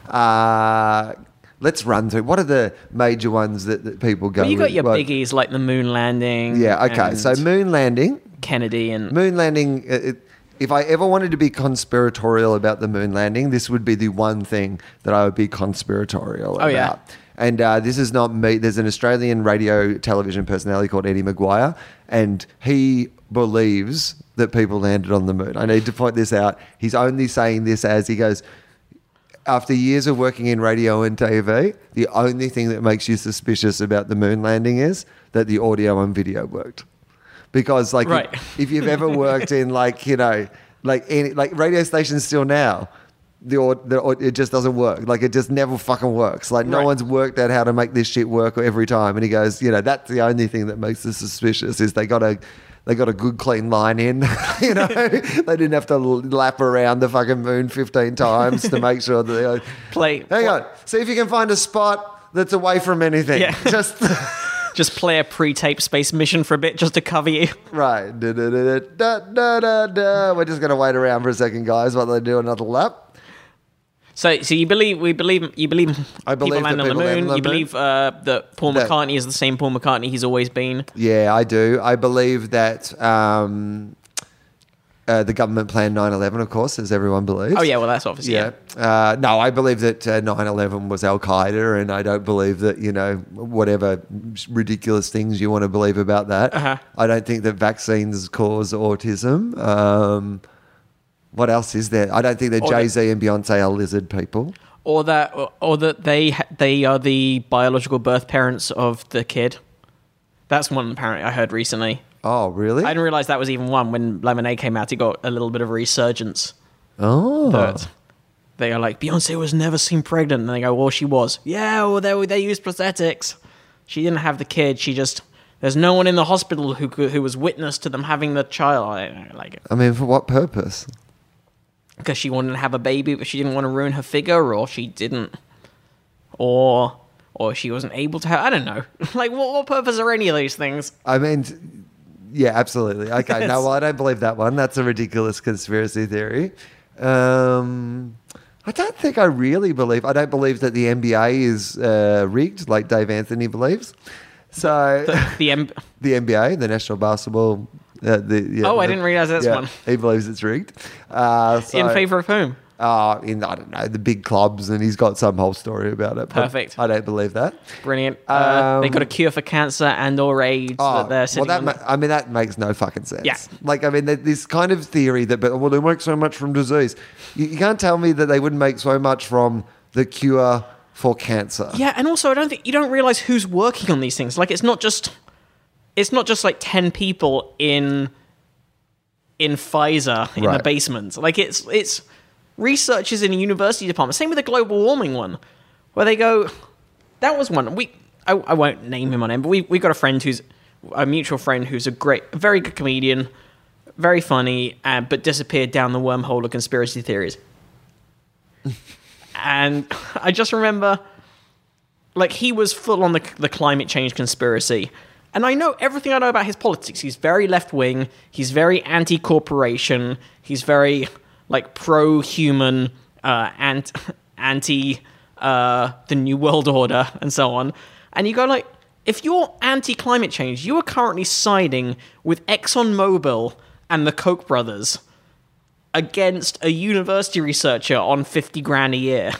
Uh, let's run through. What are the major ones that, that people go? Well, you got with? your Well, biggies like the moon landing. Yeah. Okay. So moon landing. Kennedy and Moon landing. uh, It, if I ever wanted to be conspiratorial about the moon landing, this would be the one thing that I would be conspiratorial Oh, about. yeah. And uh, this is not me. There's an Australian radio television personality called Eddie McGuire, and he believes that people landed on the moon. I need to point this out. He's only saying this as he goes, after years of working in radio and TV, the only thing that makes you suspicious about the moon landing is that the audio and video worked. Because like Right. if, if you've ever worked in like, you know, like any like radio stations still now, the, au- the au- it just doesn't work. Like it just never fucking works. Like no Right. one's worked out how to make this shit work every time. And he goes, you know, that's the only thing that makes us suspicious is they got a they got a good clean line in. you know, they didn't have to lap around the fucking moon fifteen times to make sure that they. Go, play. Hang on, see if you can find a spot that's away from anything. Yeah. Just Just play a pre-taped space mission for a bit just to cover you. right. Da, da, da, da, da, da, da. We're just gonna wait around for a second, guys, while they do another lap. So, so you believe we believe you believe I believe people land on the moon. you believe uh, that Paul McCartney is the same Paul McCartney he's always been. Yeah, I do. I believe that um, uh, the government planned 9-11, of course, as everyone believes. Oh yeah, well that's obviously Yeah. Uh, no, I believe that uh, 9-11 was Al Qaeda, and I don't believe that, you know, whatever ridiculous things you want to believe about that. Uh-huh. I don't think that vaccines cause autism. Um, what else is there? I don't think that Jay Z and Beyonce are lizard people. or that or, or that they ha- they are the biological birth parents of the kid. That's one apparently I heard recently. Oh, really? I didn't realize that was even one when Lemonade came out. It got a little bit of a resurgence. oh. That they are like Beyonce was never seen pregnant, and they go, "Well, she was." Yeah, well, they they used prosthetics. She didn't have the kid. She just there's no one in the hospital who who was witness to them having the child. I like it I mean, for what purpose? because she wanted to have a baby, but she didn't want to ruin her figure, or she didn't, or or she wasn't able to have. I don't know. like, what, what purpose are any of these things? I mean, yeah, absolutely. Okay, no, Yes. well, I don't believe that one. That's a ridiculous conspiracy theory. Um, I don't think I really believe. I don't believe that the NBA is uh, rigged, like Dave Anthony believes. So The, the M- the NBA, the National Basketball. Uh, the, yeah, Oh, I the- didn't realize that's yeah, one. He believes it's rigged. Uh, so, in favor of whom? Uh, in I don't know the big clubs, and he's got some whole story about it. but Perfect. I don't believe that. Brilliant. Uh, they Um, got a cure for cancer and or AIDS that they're sitting well, that ma- I mean, that makes no fucking sense. Yeah. Like, I mean, this kind of theory that, but well, they make so much from disease. You, you can't tell me that they wouldn't make so much from the cure for cancer. Yeah, and also I don't think you don't realize who's working on these things. Like it's not just it's not just like 10 people in in Pfizer in the Right. basement. Like it's it's researchers in a university department. Same with the global warming one where they go that was one we I, I won't name him on name, but we we got a friend who's a mutual friend who's a great a very good comedian, very funny, uh, but disappeared down the wormhole of conspiracy theories. and I just remember like he was full on the, the climate change conspiracy and i know everything i know about his politics he's very left wing he's very anti-corporation he's very like pro-human uh, and anti uh, the new world order and so on and you go like if you're anti-climate change you are currently siding with exxonmobil and the koch brothers against a university researcher on 50 grand a year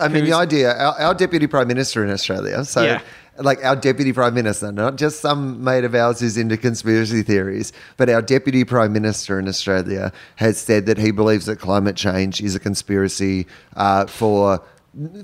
I mean, the idea, our, our deputy prime minister in Australia, so Yeah. Like our deputy prime minister, not just some mate of ours who's into conspiracy theories, but our deputy prime minister in Australia has said that he believes that climate change is a conspiracy uh, for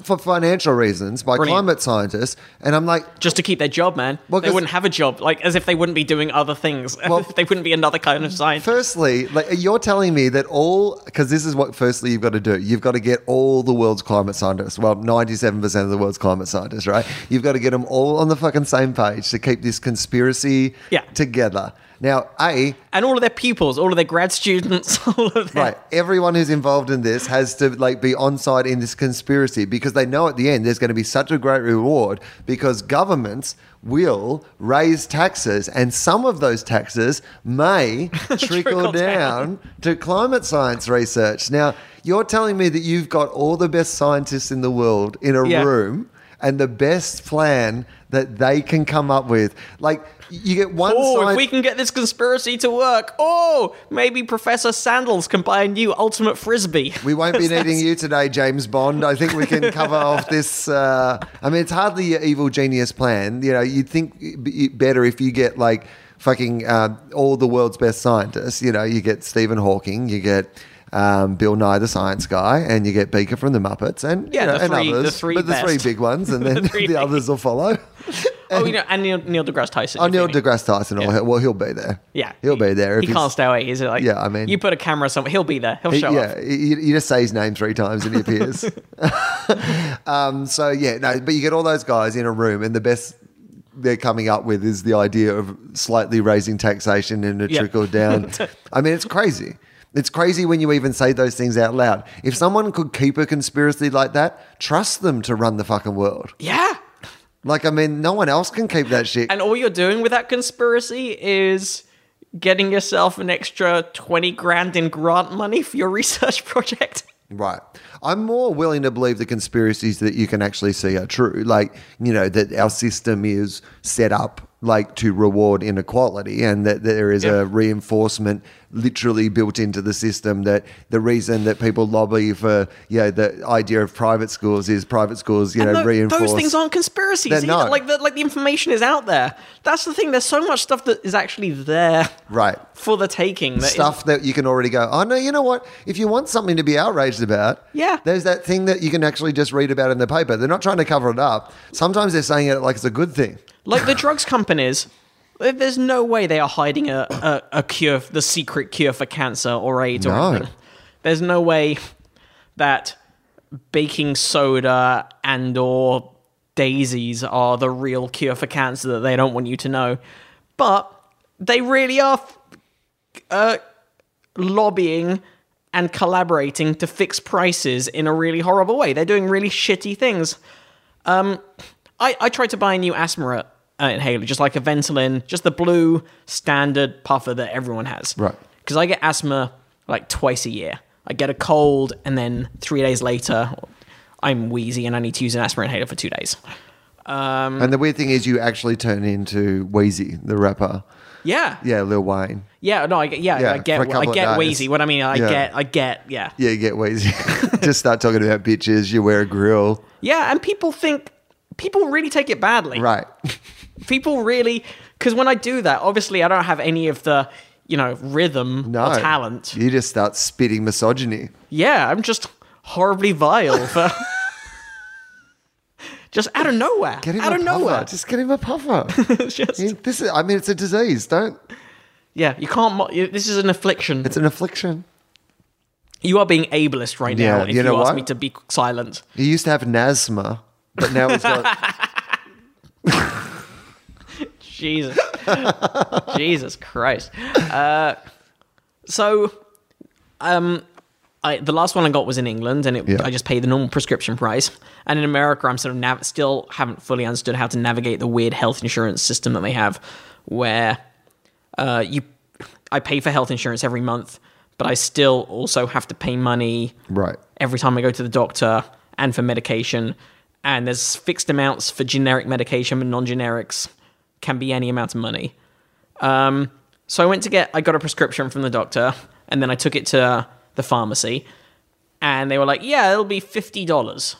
for financial reasons by Brilliant. climate scientists. And I'm like, Just to keep their job, man. Well, they wouldn't have a job, like as if they wouldn't be doing other things. Well- they wouldn't be another kind of scientist. Firstly, like you're telling me that all because this is what firstly you've got to do. You've got to get all the world's climate scientists. Well, ninety-seven percent of the world's climate scientists, right? You've got to get them all on the fucking same page to keep this conspiracy Yeah. together. Now, a and all of their pupils, all of their grad students, all of their right, everyone who's involved in this has to like be on side in this conspiracy because they know at the end there's going to be such a great reward because governments will raise taxes and some of those taxes may trickle, Trickle down, down. to climate science research. Now, you're telling me that you've got all the best scientists in the world in a Yeah. room and the best plan that they can come up with. Like you get one Oh, if we can get this conspiracy to work, oh, maybe Professor Sandals can buy a new ultimate frisbee. We won't be needing you today, James Bond. I think we can cover off this. Uh, I mean, it's hardly your evil genius plan. You know, you'd think better if you get like fucking uh, all the world's best scientists. You know, you get Stephen Hawking, you get. Um, Bill Nye, the science guy, and you get Beaker from the Muppets, and Yeah, you know, the and three- the others, three but the three big ones, and then The the, others will follow. oh, you know, and Neil, Neil deGrasse Tyson. Oh, Neil deGrasse Tyson, will Yeah. well, he'll be there. Yeah, he'll be there. He can't stay away. He's like, Yeah, I mean- you put a camera somewhere, he'll be there. He'll He- show yeah, up. you, you just say his name three times and he appears. um, so yeah, no, but you get all those guys in a room, and the best they're coming up with is the idea of slightly raising taxation and a Yeah. trickle down. I mean, it's crazy. It's crazy when you even say those things out loud. If someone could keep a conspiracy like that, trust them to run the fucking world. Yeah. Like, I mean, no one else can keep that shit. And all you're doing with that conspiracy is getting yourself an extra 20 grand in grant money for your research project. Right. I'm more willing to believe the conspiracies that you can actually see are true. Like, you know, that our system is set up like to reward inequality and that there is Yeah. a reinforcement literally built into the system that the reason that people lobby for, you know, the idea of private schools is private schools, you know, And tho- reinforce. those things aren't conspiracies. Either. not. Like the like the information is out there. That's the thing. There's so much stuff that is actually there Right. for the taking. that is- Stuff that you can already go, oh no, you know what? If you want something to be outraged about, Yeah. there's that thing that you can actually just read about in the paper. They're not trying to cover it up. Sometimes they're saying it like it's a good thing. Like the drugs companies. There's no way they are hiding a, a, a cure, the secret cure for cancer or AIDS or anything. There's no way that baking soda and or daisies are the real cure for cancer that they don't want you to know. But they really are uh, lobbying and collaborating to fix prices in a really horrible way. They're doing really shitty things. Um, I, I tried to buy a new asthma uh, inhaler, just like a Ventolin, just the blue standard puffer that everyone has. Right. Because I get asthma like twice a year. I get a cold, and then three days later, I'm wheezy and I need to use an asthma inhaler for two days. And the weird thing is, you actually turn into Weezy, the rapper. Yeah. Yeah, Lil Wayne. Yeah, no, I get, yeah, Yeah, I get, I get wheezy. What I mean, I Yeah. get, I get, yeah, Yeah, you get Weezy. Just start talking about bitches. You wear a grill. yeah, and people think people really take it badly. Right. People really, because when I do that, obviously I don't have any of the, you know, rhythm No. or talent. You just start spitting misogyny. Yeah, I'm just horribly vile for. just out of nowhere. Get him out a of puffer. nowhere. Just get him a puffer. Just, this is, I mean, it's a disease. Don't. yeah, you can't. mo- you- This is an affliction. It's an affliction. you are being ableist right Yeah, now. If you you, know ask what? me to be silent. He used to have NASMA, but now he's got. Jesus. Jesus Christ. Uh, so, um, I, the last one I got was in England, and it, Yeah. I just paid the normal prescription price. And in America, I'm sort of nav- still haven't fully understood how to navigate the weird health insurance system that they have, where uh, you, I pay for health insurance every month, but I still also have to pay money right. every time I go to the doctor and for medication. And there's fixed amounts for generic medication, but non generics can be any amount of money. Um, so I went to get, I got a prescription from the doctor, and then I took it to the pharmacy, and they were like, yeah, it'll be $50.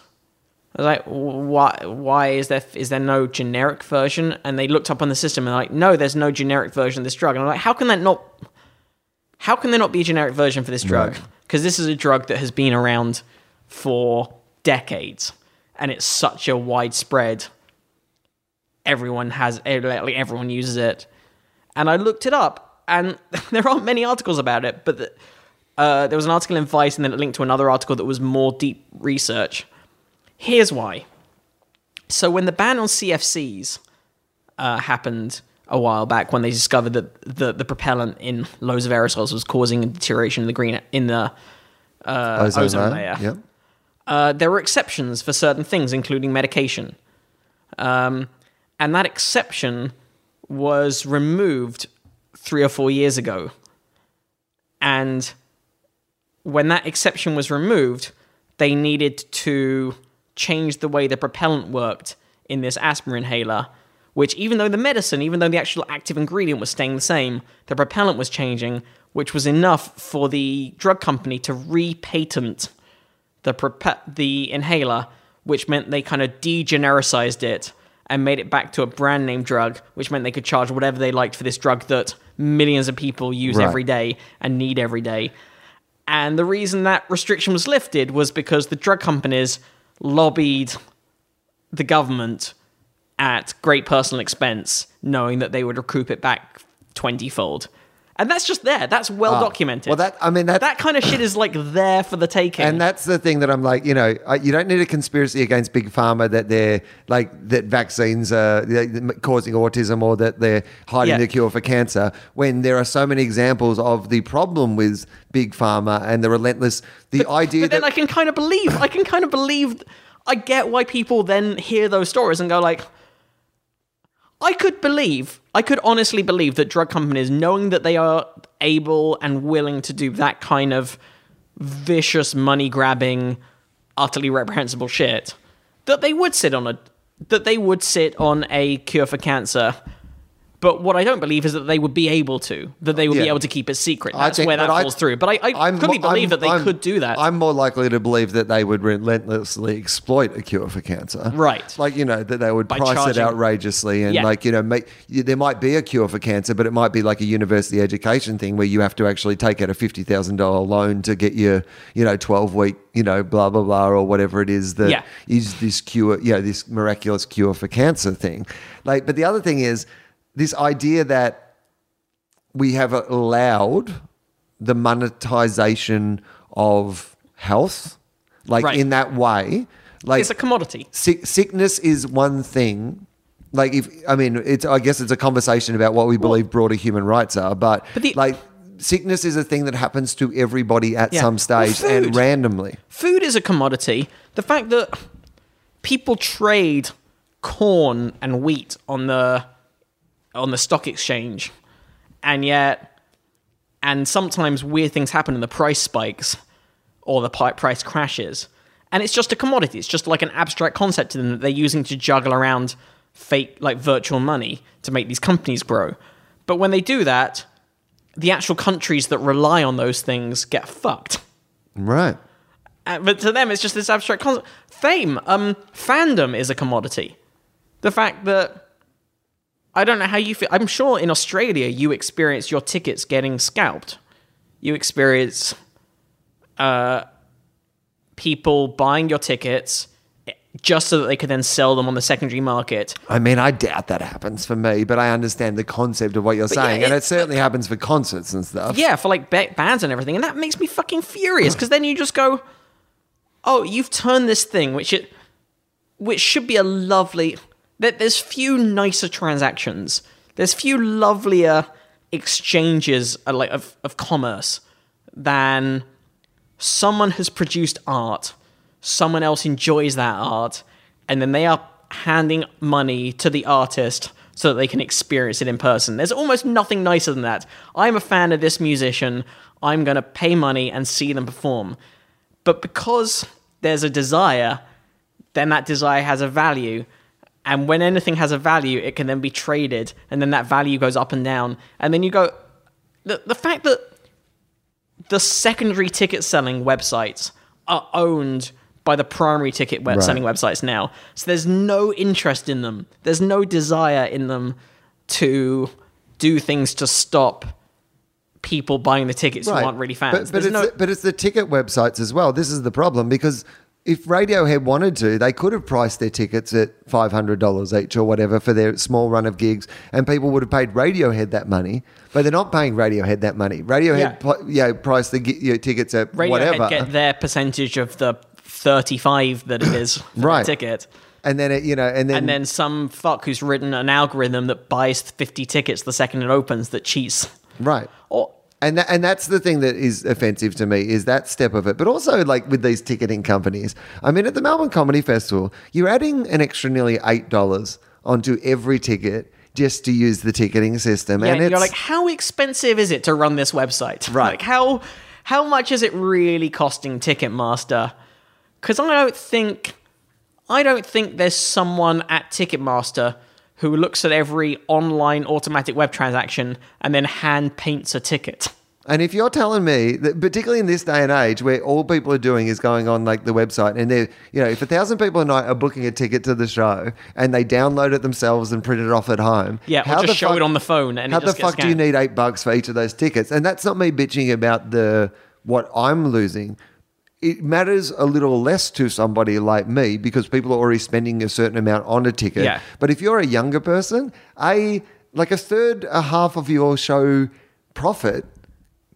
I was like, why? Why is there is there no generic version? And they looked up on the system and like, no, there's no generic version of this drug. And I'm like, how can that not? How can there not be a generic version for this drug? Because this is a drug that has been around for decades, and it's such a widespread. Everyone has, like everyone uses it, and I looked it up, and there aren't many articles about it, but. The, uh, there was an article in Vice, and then it linked to another article that was more deep research. Here's why. So when the ban on CFCs uh, happened a while back, when they discovered that the, the propellant in loads of aerosols was causing a deterioration in the green in the uh, Ozone ozone, layer, layer, Yep. uh, there were exceptions for certain things, including medication. Um, and that exception was removed three or four years ago. And when that exception was removed, they needed to change the way the propellant worked in this aspirin inhaler, which, even though the medicine, even though the actual active ingredient was staying the same, the propellant was changing, which was enough for the drug company to repatent the prope- the inhaler, which meant they kind of degenericized it and made it back to a brand name drug, which meant they could charge whatever they liked for this drug that millions of people use Right. every day and need every day. And the reason that restriction was lifted was because the drug companies lobbied the government at great personal expense, knowing that they would recoup it back 20 fold. And that's just there. That's well documented. Ah, well, that- I mean, that- that kind of shit is like there for the taking. And that's the thing that I'm like, you know, you don't need a conspiracy against big pharma that they're like that vaccines are causing autism or that they're hiding Yeah. the cure for cancer. When there are so many examples of the problem with big pharma and the relentless, the idea but then I can kind of believe. I can kind of believe. I get why people then hear those stories and go like, I could believe. I could honestly believe that drug companies, knowing that they are able and willing to do that kind of vicious money grabbing, utterly reprehensible shit, that they would sit on a that they would sit on a cure for cancer. But what I don't believe is that they would be able to, that they would be able to keep it secret. That's think- where that but I- falls through. But I, I I'm mo- believe I'm- that they I'm- could do that. I'm more likely to believe that they would relentlessly exploit a cure for cancer. Right. Like, you know, that they would By price charging- it outrageously and Yeah. like, you know, make there might be a cure for cancer, but it might be like a university education thing where you have to actually take out a $50,000 loan to get your, you know, 12 week, you know, blah, blah, blah, or whatever it is that is Yeah. this cure, you know, this miraculous cure for cancer thing. Like, but the other thing is this idea that we have allowed the monetization of health, like Right. in that way. Like it's a commodity. sick, sickness is one thing. Like if I mean, it's I guess it's a conversation about what we believe broader human rights are, but, But the- like sickness is a thing that happens to everybody at Yeah. some stage Well, and randomly. Food is a commodity. The fact that people trade corn and wheat on the on the stock exchange, and yet, and sometimes weird things happen and the price spikes or the price crashes, and it's just a commodity. It's just like an abstract concept to them that they're using to juggle around fake, like virtual money to make these companies grow. But when they do that, the actual countries that rely on those things get fucked. Right. Uh, but to them, it's just this abstract concept. Fame, um, fandom is a commodity. The fact that I don't know how you feel. I'm sure in Australia you experience your tickets getting scalped. You experience uh, people buying your tickets just so that they could then sell them on the secondary market. I mean, I doubt that happens for me, but I understand the concept of what you're yeah, saying, and it certainly happens for concerts and stuff. Yeah, for like ba- bands and everything, and that makes me fucking furious because then you just go, "Oh, you've turned this thing, which it, which should be a lovely. That there's few nicer transactions. There's few lovelier exchanges uh, like of of commerce than someone has produced art, someone else enjoys that art, and then they are handing money to the artist so that they can experience it in person. There's almost nothing nicer than that. I'm a fan of this musician, I'm going to pay money and see them perform. But because there's a desire, then that desire has a value. And when anything has a value, it can then be traded, and then that value goes up and down. And then you go, the, the fact that the secondary ticket selling websites are owned by the primary ticket web- Right. selling websites now. So there's no interest in them. There's no desire in them to do things to stop people buying the tickets who aren't really fans. But, but it's no- the, but it's the ticket websites as well. This is the problem because if Radiohead wanted to, they could have priced their tickets at five hundred dollars each or whatever for their small run of gigs, and people would have paid Radiohead that money. But they're not paying Radiohead that money. Radiohead, Yeah. yeah, priced the you know, tickets at Radiohead whatever, get their percentage of the 35 that it is for Right. the ticket. and then it, you know, and then, And then some fuck who's written an algorithm that buys 50 tickets the second it opens that cheats. right. Or And that, and that's the thing that is offensive to me is that step of it. But also like with these ticketing companies. I mean, at the Melbourne Comedy Festival, you're adding an extra nearly eight dollars onto every ticket just to use the ticketing system. yeah, and you're it's like, how expensive is it to run this website? Right. Like how how much is it really costing Ticketmaster? Because I don't think I don't think there's someone at Ticketmaster who looks at every online automatic web transaction and then hand paints a ticket. And if you're telling me that, particularly in this day and age, where all people are doing is going on like the website, and they're, you know, if a thousand people a night are booking a ticket to the show and they download it themselves and print it off at home, Yeah, or how just the show fuck- it on the phone and it how the fuck do you need eight bucks for each of those tickets? And that's not me bitching about the what I'm losing. It matters a little less to somebody like me because people are already spending a certain amount on a ticket. Yeah. But if you're a younger person, a like a third, a half of your show profit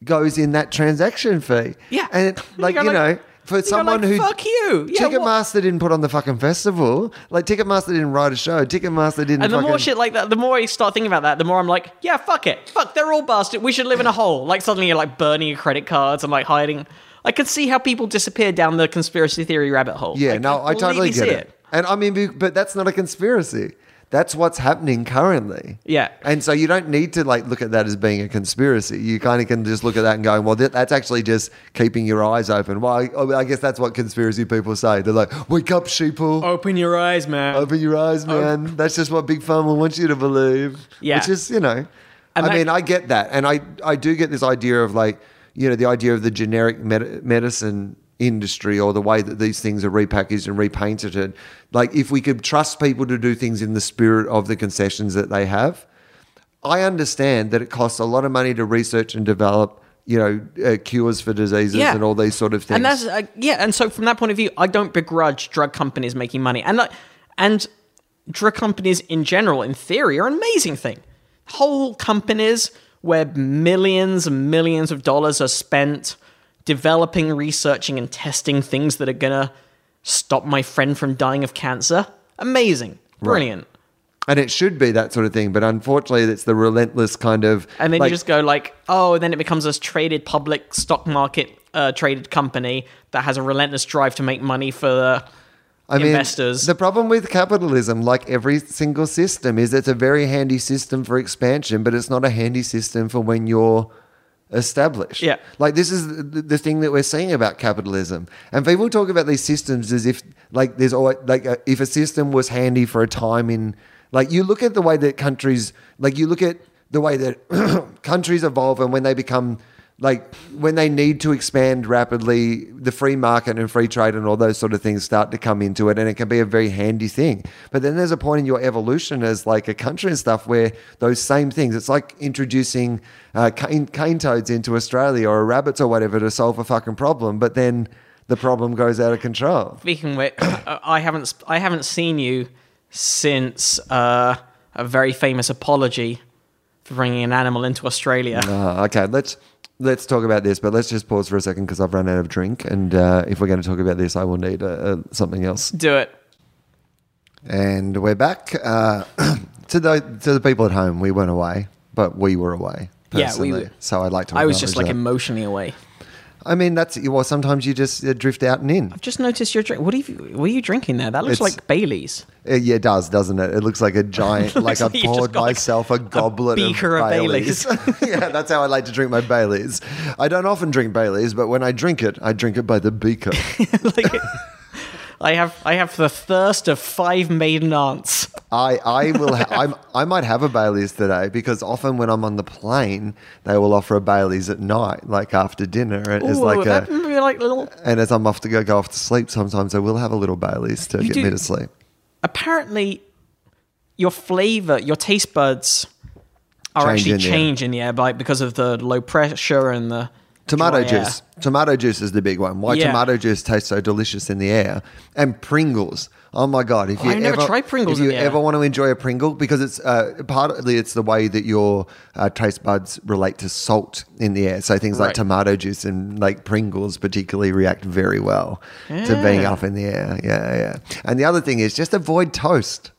goes in that transaction fee. Yeah. And like, you like- know, for someone like, who fuck you. Yeah, what- Ticketmaster didn't put on the fucking festival. Like Ticketmaster didn't write a show. Ticketmaster didn't And the fucking more shit like that, the more I start thinking about that, the more I'm like, yeah, fuck it. Fuck, they're all bastard. We should live in a hole. Like suddenly you're like burning your credit cards and like hiding. I could see how people disappear down the conspiracy theory rabbit hole. Yeah, Like, no, I totally get it. And I mean, but that's not a conspiracy. That's what's happening currently. Yeah. And so you don't need to like look at that as being a conspiracy. You kind of can just look at that and go, well, that, that's actually just keeping your eyes open. Well, I, I guess that's what conspiracy people say. They're like, wake up, sheeple. Open your eyes, man. Open your eyes, man. That's just what Big Pharma wants you to believe. Yeah. Which is, you know, And I that- mean, I get that. And I, I do get this idea of like, you know, the idea of the generic med- medicine industry or the way that these things are repackaged and repainted. And like, if we could trust people to do things in the spirit of the concessions that they have, I understand that it costs a lot of money to research and develop, you know, uh, cures for diseases Yeah. and all these sort of things. And that's uh, yeah, and so from that point of view, I don't begrudge drug companies making money, and like, and drug companies in general, in theory, are an amazing thing. Whole companies where millions and millions of dollars are spent developing, researching, and testing things that are gonna stop my friend from dying of cancer. Amazing, brilliant. and it should be that sort of thing, but unfortunately, it's the relentless kind of. And then like, you just go like, oh, then it becomes a traded public stock market uh, traded company that has a relentless drive to make money for the I mean. The problem with capitalism, like every single system, is it's a very handy system for expansion, but it's not a handy system for when you're established. Yeah. Like this is the, the thing that we're seeing about capitalism, and people talk about these systems as if like there's always like a, if a system was handy for a time in like you look at the way that countries like you look at the way that countries evolve and when they become like when they need to expand rapidly, the free market and free trade and all those sort of things start to come into it, and it can be a very handy thing. But then there's a point in your evolution as like a country and stuff where those same things. It's like introducing uh, cane, cane toads into Australia or rabbits or whatever to solve a fucking problem, but then the problem goes out of control. Speaking of which, I haven't I haven't seen you since uh, a very famous apology for bringing an animal into Australia. Uh, okay, let's let's talk about this, but let's just pause for a second because I've run out of drink, and uh, if we're going to talk about this, I will need uh, uh, something else. Do it. And we're back uh, to the to the people at home. We weren't away, but we were away. Yeah, we were- So I'd like to. I was just like acknowledge emotionally away. I mean, that's well. Sometimes you just uh, drift out and in. I've just noticed your drink. What are you what are you drinking there? That looks It's- like Bailey's. Uh, yeah, it does, doesn't it? It looks like a giant. like looks I've like you just poured got, like, myself a goblet beaker of of Baileys. yeah, that's how I like to drink my Baileys. I don't often drink Baileys, but when I drink it, I drink it by the beaker. like, I have I have the thirst of five maiden aunts. I, I will ha- I'm, I might have a Bailey's today because often when I'm on the plane, they will offer a Bailey's at night, like after dinner, as Ooh, like that a. be like little. And as I'm off to go go off to sleep, sometimes I will have a little Bailey's to get do- me to sleep. Apparently, your flavor, your taste buds are Change actually in the air. changing the air by because of the low pressure and the Tomato dry air. juice. Tomato juice is the big one. Why Yeah. tomato juice tastes so delicious in the air. And Pringles. Oh my god! If you I've ever tried Pringles if you air. ever want to enjoy a Pringle, because it's uh, partly it's the way that your uh, taste buds relate to salt in the air. So things like Right. tomato juice and like Pringles particularly react very well to being Yeah. up in the air. Yeah, yeah. And the other thing is just avoid toast.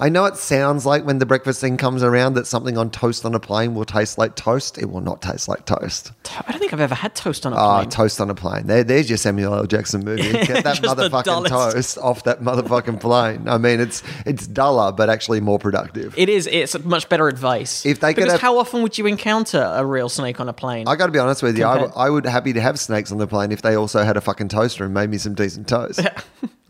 I know it sounds like when the breakfast thing comes around that something on toast on a plane will taste like toast. It will not taste like toast. I don't think I've ever had toast on a plane. Ah, toast on a plane. There, there's your Samuel L. Jackson movie. Get that motherfucking toast off that motherfucking plane. I mean, it's it's duller, but actually more productive. It is. It's much better advice. If they because have- how often would you encounter a real snake on a plane? I got to be honest with you. I would happy to have snakes on the plane if they also had a fucking toaster and made me some decent toast.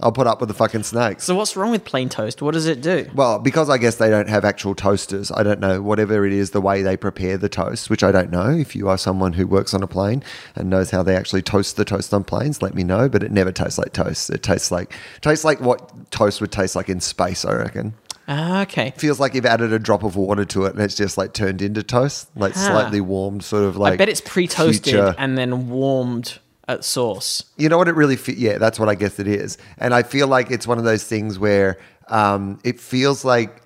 I'll put up with the fucking snakes. so what's wrong with plain toast? What does it do? Well, because I guess they don't have actual toasters, I don't know whatever it is the way they prepare the toast, which I don't know. If you are someone who works on a plane and knows how they actually toast the toast on planes, let me know. But it never tastes like toast. It tastes like tastes like what toast would taste like in space. I reckon. Ah, okay. Feels like you've added a drop of water to it and it's just like turned into toast, like Ah. slightly warmed, sort of like. I bet it's pre-toasted future- and then warmed at source. You know what it really fe- yeah, that's what I guess it is. And I feel like it's one of those things where um, it feels like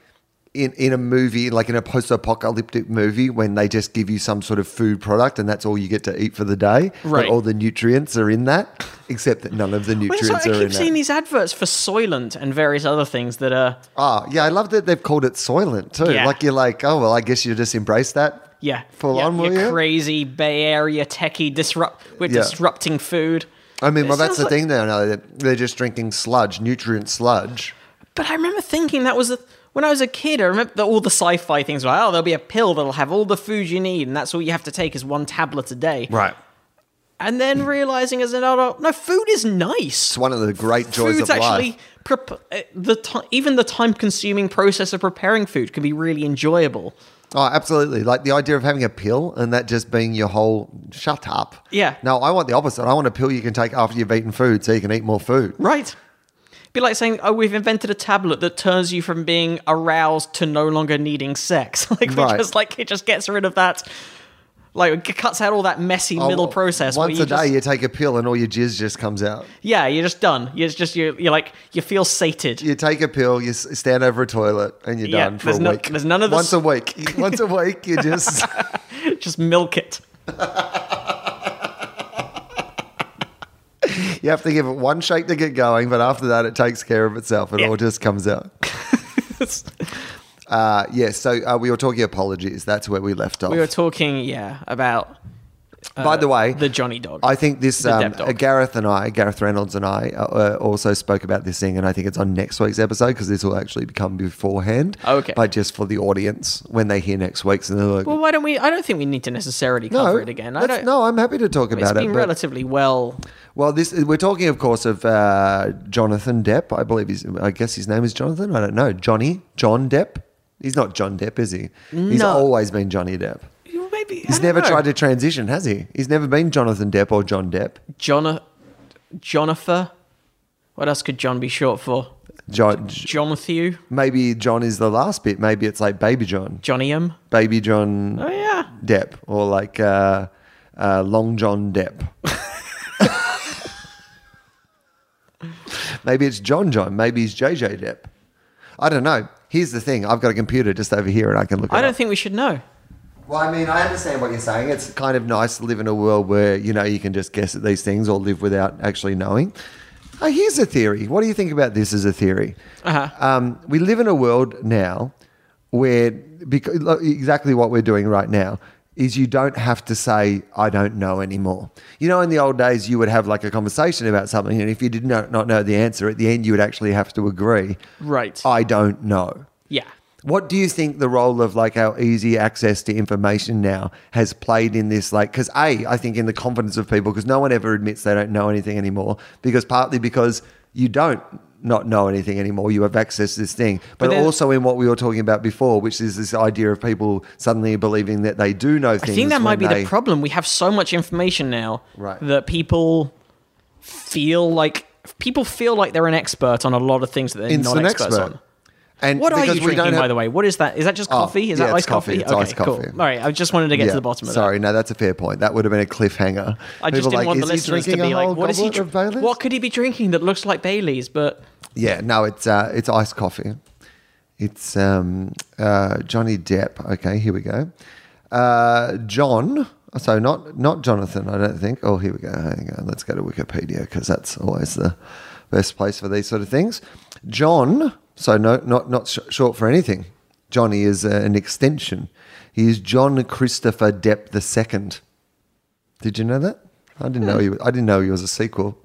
in in a movie, like in a post-apocalyptic movie, when they just give you some sort of food product and that's all you get to eat for the day. but Right. all the nutrients are in that, except that none of the nutrients so I are in I keep seeing that. these adverts for Soylent and various other things that are Ah, yeah, I love that they've called it Soylent too. Yeah. Like you're like, oh well, I guess you just embrace that. Yeah Full yeah, on, your you? crazy Bay Area techie disrupt. We're Yeah. disrupting food. I mean, It well, that's the like- thing now. No, they're- just drinking sludge, nutrient sludge. But I remember thinking that was a, when I was a kid. I remember that all the sci-fi things were like, oh, there'll be a pill that'll have all the food you need, and that's all you have to take is one tablet a day. Right. And then realizing as an adult, no, food is nice. It's one of the great joys Food's of life. actually prep- uh, the ti even the time-consuming process of preparing food can be really enjoyable. Oh, absolutely. Like the idea of having a pill and that just being your whole shut up. Yeah. No, I want the opposite. I want a pill you can take after you've eaten food so you can eat more food. Right. Be like saying, "Oh, we've invented a tablet that turns you from being aroused to no longer needing sex." like, we Right. just like it just gets rid of that. Like, it cuts out all that messy Oh, middle process. Once you a day, just- you take a pill and all your jizz just comes out. yeah, you're just done. You're just you're, you're like you feel sated. You take a pill, you stand over a toilet, and you're Yeah, done for there's a no- week. there's none of this- Once a week. Once a week, you just. just milk it. You have to give it one shake to get going, but after that, it takes care of itself. It Yeah. all just comes out. Uh, yes, so uh, we were talking apologies. That's where we left off. we were talking, yeah, about By the way, the Johnny dog. I think this um, uh, Gareth and I, Gareth Reynolds and I, uh, uh, also spoke about this thing, and I think it's on next week's episode because this will actually become beforehand. Okay. but just for the audience when they hear next week's, and they're like, well, why don't we? I don't think we need to necessarily cover "No, it again. I don't. no, I'm happy to talk it's about been it." relatively well. well, this we're talking, of course, of uh, Jonathan Depp. I believe he's. I guess his name is Jonathan. I don't know. Johnny John Depp. He's not John Depp, is he? He's No. always been Johnny Depp. Well, Maybe He's never tried to transition, has he? He's never been Jonathan Depp or John Depp. John, Jonathan. What else could John be short for? John, Jonathan, maybe John is the last bit. Maybe it's like Baby John, Johnnyum. Baby John Oh yeah. Depp, or like uh, uh, Long John Depp. maybe it's John John. Maybe he's JJ Depp. I don't know. Here's the thing. I've got a computer just over here, and I can look. It I don't up. think we should know. Well, I mean, I understand what you're saying. It's kind of nice to live in a world where you know you can just guess at these things or live without actually knowing. Uh, here's a theory. What do you think about this as a theory? Uh-huh. Um, we live in a world now where because, exactly what we're doing right now is you don't have to say I don't know anymore. You know, in the old days, you would have like a conversation about something, and if you did not not know the answer at the end, you would actually have to agree. Right. I don't know. yeah. What do you think the role of like our easy access to information now has played in this? Like, because A, I think in the confidence of people, because no one ever admits they don't know anything anymore, because partly because you don't not know anything anymore. You have access to this thing. But, then- also in what we were talking about before, which is this idea of people suddenly believing that they do know things. I think that might be they- the problem. We have so much information now Right. that people feel like people feel like they're an expert on a lot of things that they're Instant not experts expert. on. And What are you drinking, don't by the way? What is that? Is that just Oh, coffee? Is that it's iced coffee? coffee. It's okay, iced cool. coffee. All right, I just wanted to get Yeah. to the bottom of Sorry, that. no, that's a fair point. That would have been a cliffhanger. I just People didn't like, want the he listeners to be like, "What is he? Baileys? What could he be drinking that looks like Bailey's?" But Yeah, no, it's uh, it's iced coffee. It's um, uh, Johnny Depp. Okay, here we go. Uh, John. So not not Jonathan. I don't think. Oh, here we go. Hang on. Let's go to Wikipedia because that's always the best place for these sort of things. John. So no, not not sh- short for anything. Johnny is uh, an extension. He is John Christopher Depp the Second. Did you know that? I didn't know he. I didn't know he was a sequel.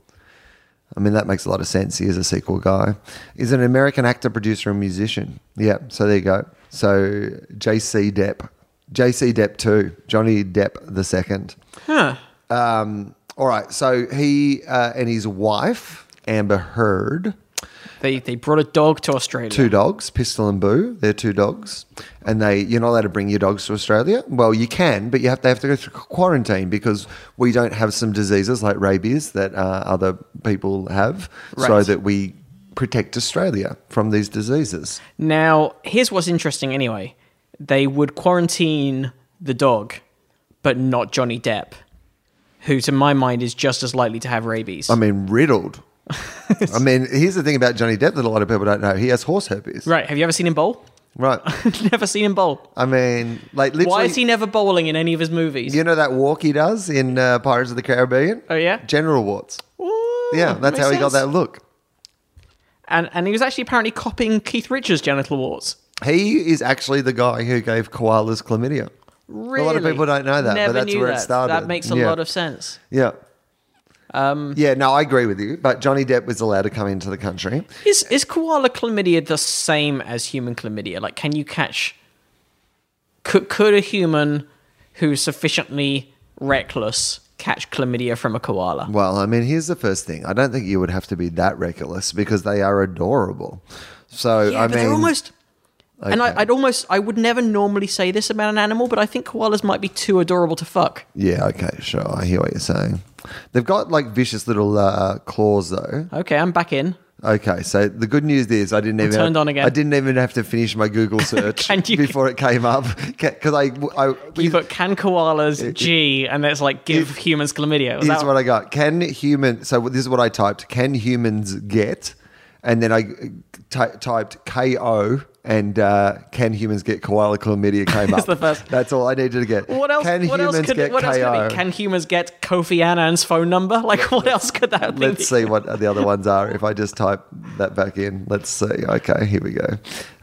I mean, that makes a lot of sense. He is a sequel guy. He's an American actor, producer, and musician. Yeah, so there you go. So JC Depp. JC Depp 2. Johnny Depp the second. huh? Um, all right, so he uh, and his wife, Amber Heard, They they brought a dog to Australia. two dogs, Pistol and Boo. They're two dogs, and they you're not allowed to bring your dogs to Australia. Well, you can, but you have they have to go through quarantine because we don't have some diseases like rabies that uh, other people have, so that we protect Australia from these diseases. Now, here's what's interesting. Anyway, they would quarantine the dog, but not Johnny Depp, who, to my mind, is just as likely to have rabies. I mean, riddled. I mean, here's the thing about Johnny Depp that a lot of people don't know. He has horse herpes. right? Have you ever seen him bowl? Right. Never seen him bowl. I mean, like literally. Why is he never bowling in any of his movies? You know that walk he does in uh, Pirates of the Caribbean? Oh, yeah? General warts. Ooh, Yeah, that's how he got that look. And and he was actually apparently copying Keith Richards' genital warts. He is actually the guy who gave koalas chlamydia. Really? A lot of people don't know that, but Never that's knew where it that. started. That makes a Yeah. lot of sense. Yeah. Um, yeah, no, I agree with you. But Johnny Depp was allowed to come into the country. Is is koala chlamydia the same as human chlamydia? Like, can you catch? Could could a human who's sufficiently reckless catch chlamydia from a koala? Well, I mean, here's the first thing. I don't think you would have to be that reckless because they are adorable. So, Yeah, I mean, they're almost. And I, I'd almost, I would never normally say this about an animal, but I think koalas might be too adorable to fuck. yeah, okay, sure. I hear what you're saying. They've got like vicious little uh, claws, though. Okay, I'm back in. Okay, so the good news is I didn't even turned on again. I didn't even have to finish my Google search you- before it came up because I, I You put can koalas G, and it's like give humans chlamydia. Was Here's what I got. Can human? So this is what I typed. Can humans get? And then I typed KO and uh, can humans get koala chlamydia came up. the first- That's all I needed to get. What else? Can what humans else could? get What else could KO? be? Can humans get Kofi Annan's phone number? Like, what else could that thing Let's be? see what the other ones are. If I just type that back in, let's see. Okay, here we go.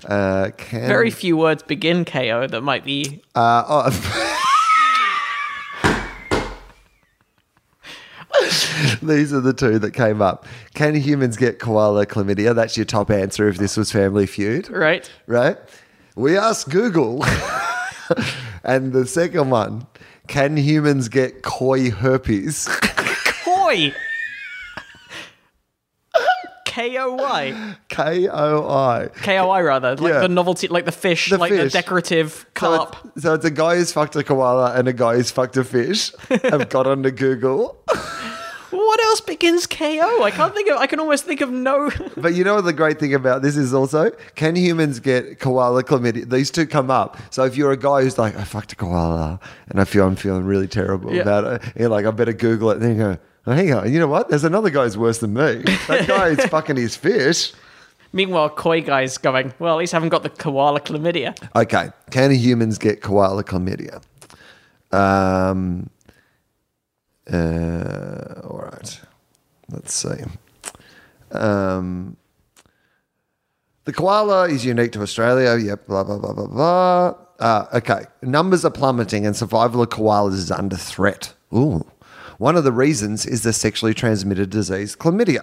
Uh, can Very few words begin KO that might be. Uh, oh. These are the two that came up. Can humans get koala chlamydia? That's your top answer if this was Family Feud, Right? right? We asked Google. and the second one, can humans get koi herpes? Koi! K O Y. K O I. K O I, rather. Like Yeah. the novelty, like the fish, The like fish. the decorative So carp. it's, so it's a guy who's fucked a koala and a guy who's fucked a fish. I've got onto Google. What else begins KO? I can't think of. I can almost think of no. But you know what the great thing about this is also? Can humans get koala chlamydia? These two come up. So if you're a guy who's like, I fucked a koala and I feel I'm feeling really terrible Yeah. about it, you're like, I better Google it. And then you go, hang on, you know what? There's another guy who's worse than me. That guy is fucking his fish. Meanwhile, koi guy's going. Well, at least I haven't got the koala chlamydia. Okay, can humans get koala chlamydia? Um, uh, all right, let's see. Um, the koala is unique to Australia. Yep, blah, blah, blah, blah, blah. Uh, okay, numbers are plummeting and survival of koalas is under threat. Ooh. One of the reasons is the sexually transmitted disease chlamydia.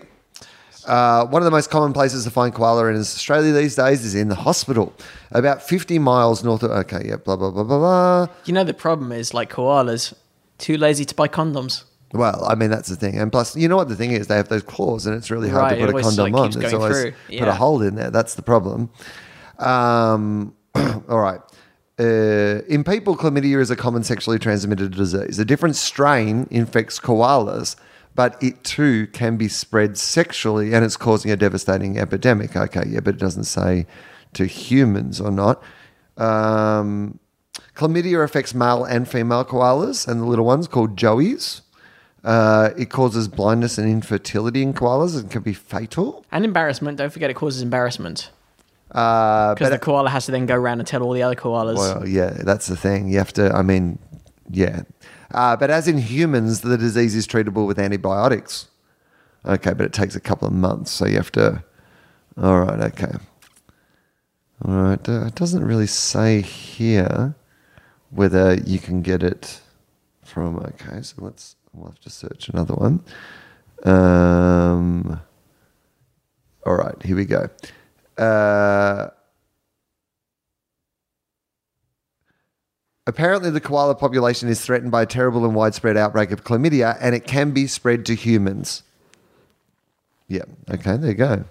Uh, one of the most common places to find koala in Australia these days is in the hospital, about 50 miles north of. Okay, yeah, blah, blah, blah, blah, blah. You know the problem is like koalas, too lazy to buy condoms. Well, I mean that's the thing, and plus, you know what the thing is, they have those claws, and it's really hard Right, to put a condom like, on. It's always through. put a hole in there. That's the problem. Um, all right. Uh, in people, chlamydia is a common sexually transmitted disease. A different strain infects koalas, but it too can be spread sexually, and it's causing a devastating epidemic. Okay, yeah, but it doesn't say to humans or not. Um, chlamydia affects male and female koalas, and the little ones called joeys. Uh, it causes blindness and infertility in koalas and can be fatal. And embarrassment. Don't forget it causes embarrassment. Uh, Because but- the koala has to then go around and tell all the other koalas. Well, yeah, that's the thing. You have to, I mean, yeah. Uh, but as in humans, the disease is treatable with antibiotics. Okay, but it takes a couple of months. So you have to, all right, okay. All right, uh, it doesn't really say here whether you can get it from, okay, so let's, we'll have to search another one. Um, all right, here we go. Uh, Apparently, the koala population is threatened by a terrible and widespread outbreak of chlamydia, and it can be spread to humans. Yeah. Okay. There you go.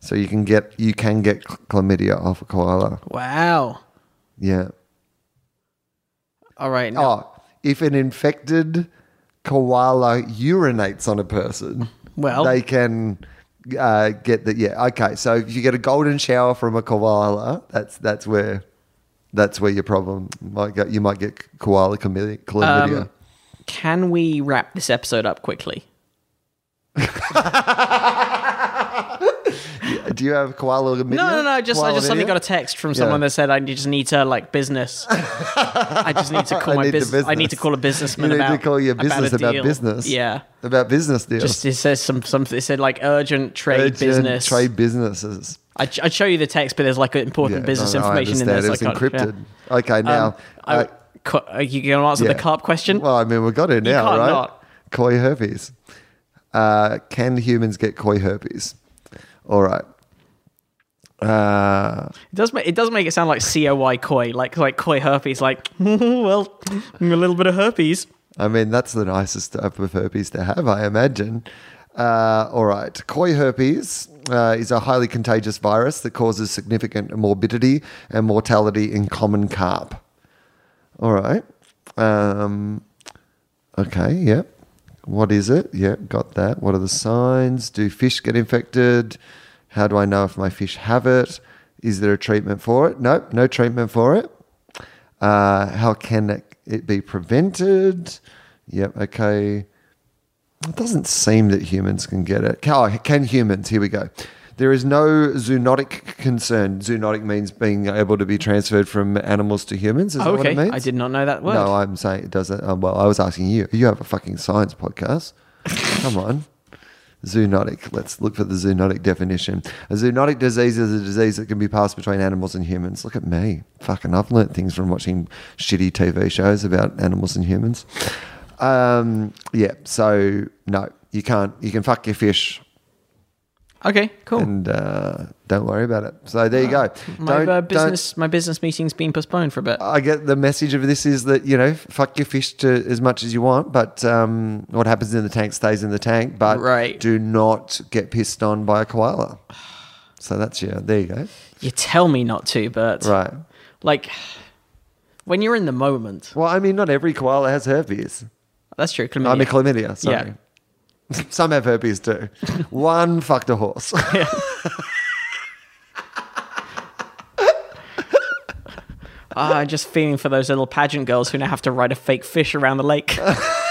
So you can get you can get chlamydia off a koala. Wow. Yeah. All right. Now, Oh, if an infected koala urinates on a person, Well- they can uh, get the yeah. Okay. So if you get a golden shower from a koala, that's that's where that's where your problem might go. You might get koala chlamydia. Um, can we wrap this episode up quickly? Do you have koala chlamydia? No, no, no. Just I just suddenly Koala got a text from Yeah. someone that said I just need to like business. I just need to call I my need the business. I need to business. call a businessman You need about to call your business about deal. business. Yeah. about business deals. Just it says some some. It said like urgent trade Urgent business. trade businesses. I, I'd show you the text, but there's like important Yeah, business no, no, I information in there. understand. so I It's can't- encrypted. yeah. Okay, now. Um, I, uh, co- are you going to answer yeah. the carp question? Well, I mean, we've got it now, can't right? not. Koi herpes. Uh, can humans get koi herpes? All right. Uh, It does make it does make it sound like coy koi like like koi herpes, like well, a little bit of herpes. I mean, that's the nicest type of herpes to have, I imagine. Uh, all right. Koi herpes uh, is a highly contagious virus that causes significant morbidity and mortality in common carp. All right. Um, okay. Yep. What is it? Yep. Got that. What are the signs? Do fish get infected? How do I know if my fish have it? Is there a treatment for it? Nope. No treatment for it. Uh, how can it, it be prevented? Yep. Okay. It doesn't seem that humans can get it. Oh, can humans? Here we go. There is no zoonotic concern. Zoonotic means being able to be transferred from animals to humans. Is that what okay, it means? I did not know that word. No, I'm saying it doesn't. Um, well, I was asking you. You have a fucking science podcast. Come on. Zoonotic. Let's look for the zoonotic definition. A zoonotic disease is a disease that can be passed between animals and humans. Look at me. Fucking, I've learnt things from watching shitty TV shows about animals and humans. Um, yeah, so no, you can't. You can fuck your fish Okay, cool. and uh, don't worry about it. So there you go. my Don't- uh, don't- business my business meeting's been postponed for a bit. I get the message of this is that you know fuck your fish to as much as you want, but um, what happens in the tank stays in the tank. But Right. do not get pissed on by a koala. So that's yeah. There you go. You tell me not to, but Right. like when you're in the moment, Well, I mean, not every koala has herpes. that's true. Chlamydia. I mean, chlamydia. Sorry. Some have herpes too. One fucked a horse. Ah, just feeling for those little pageant girls who now have to ride a fake fish around the lake.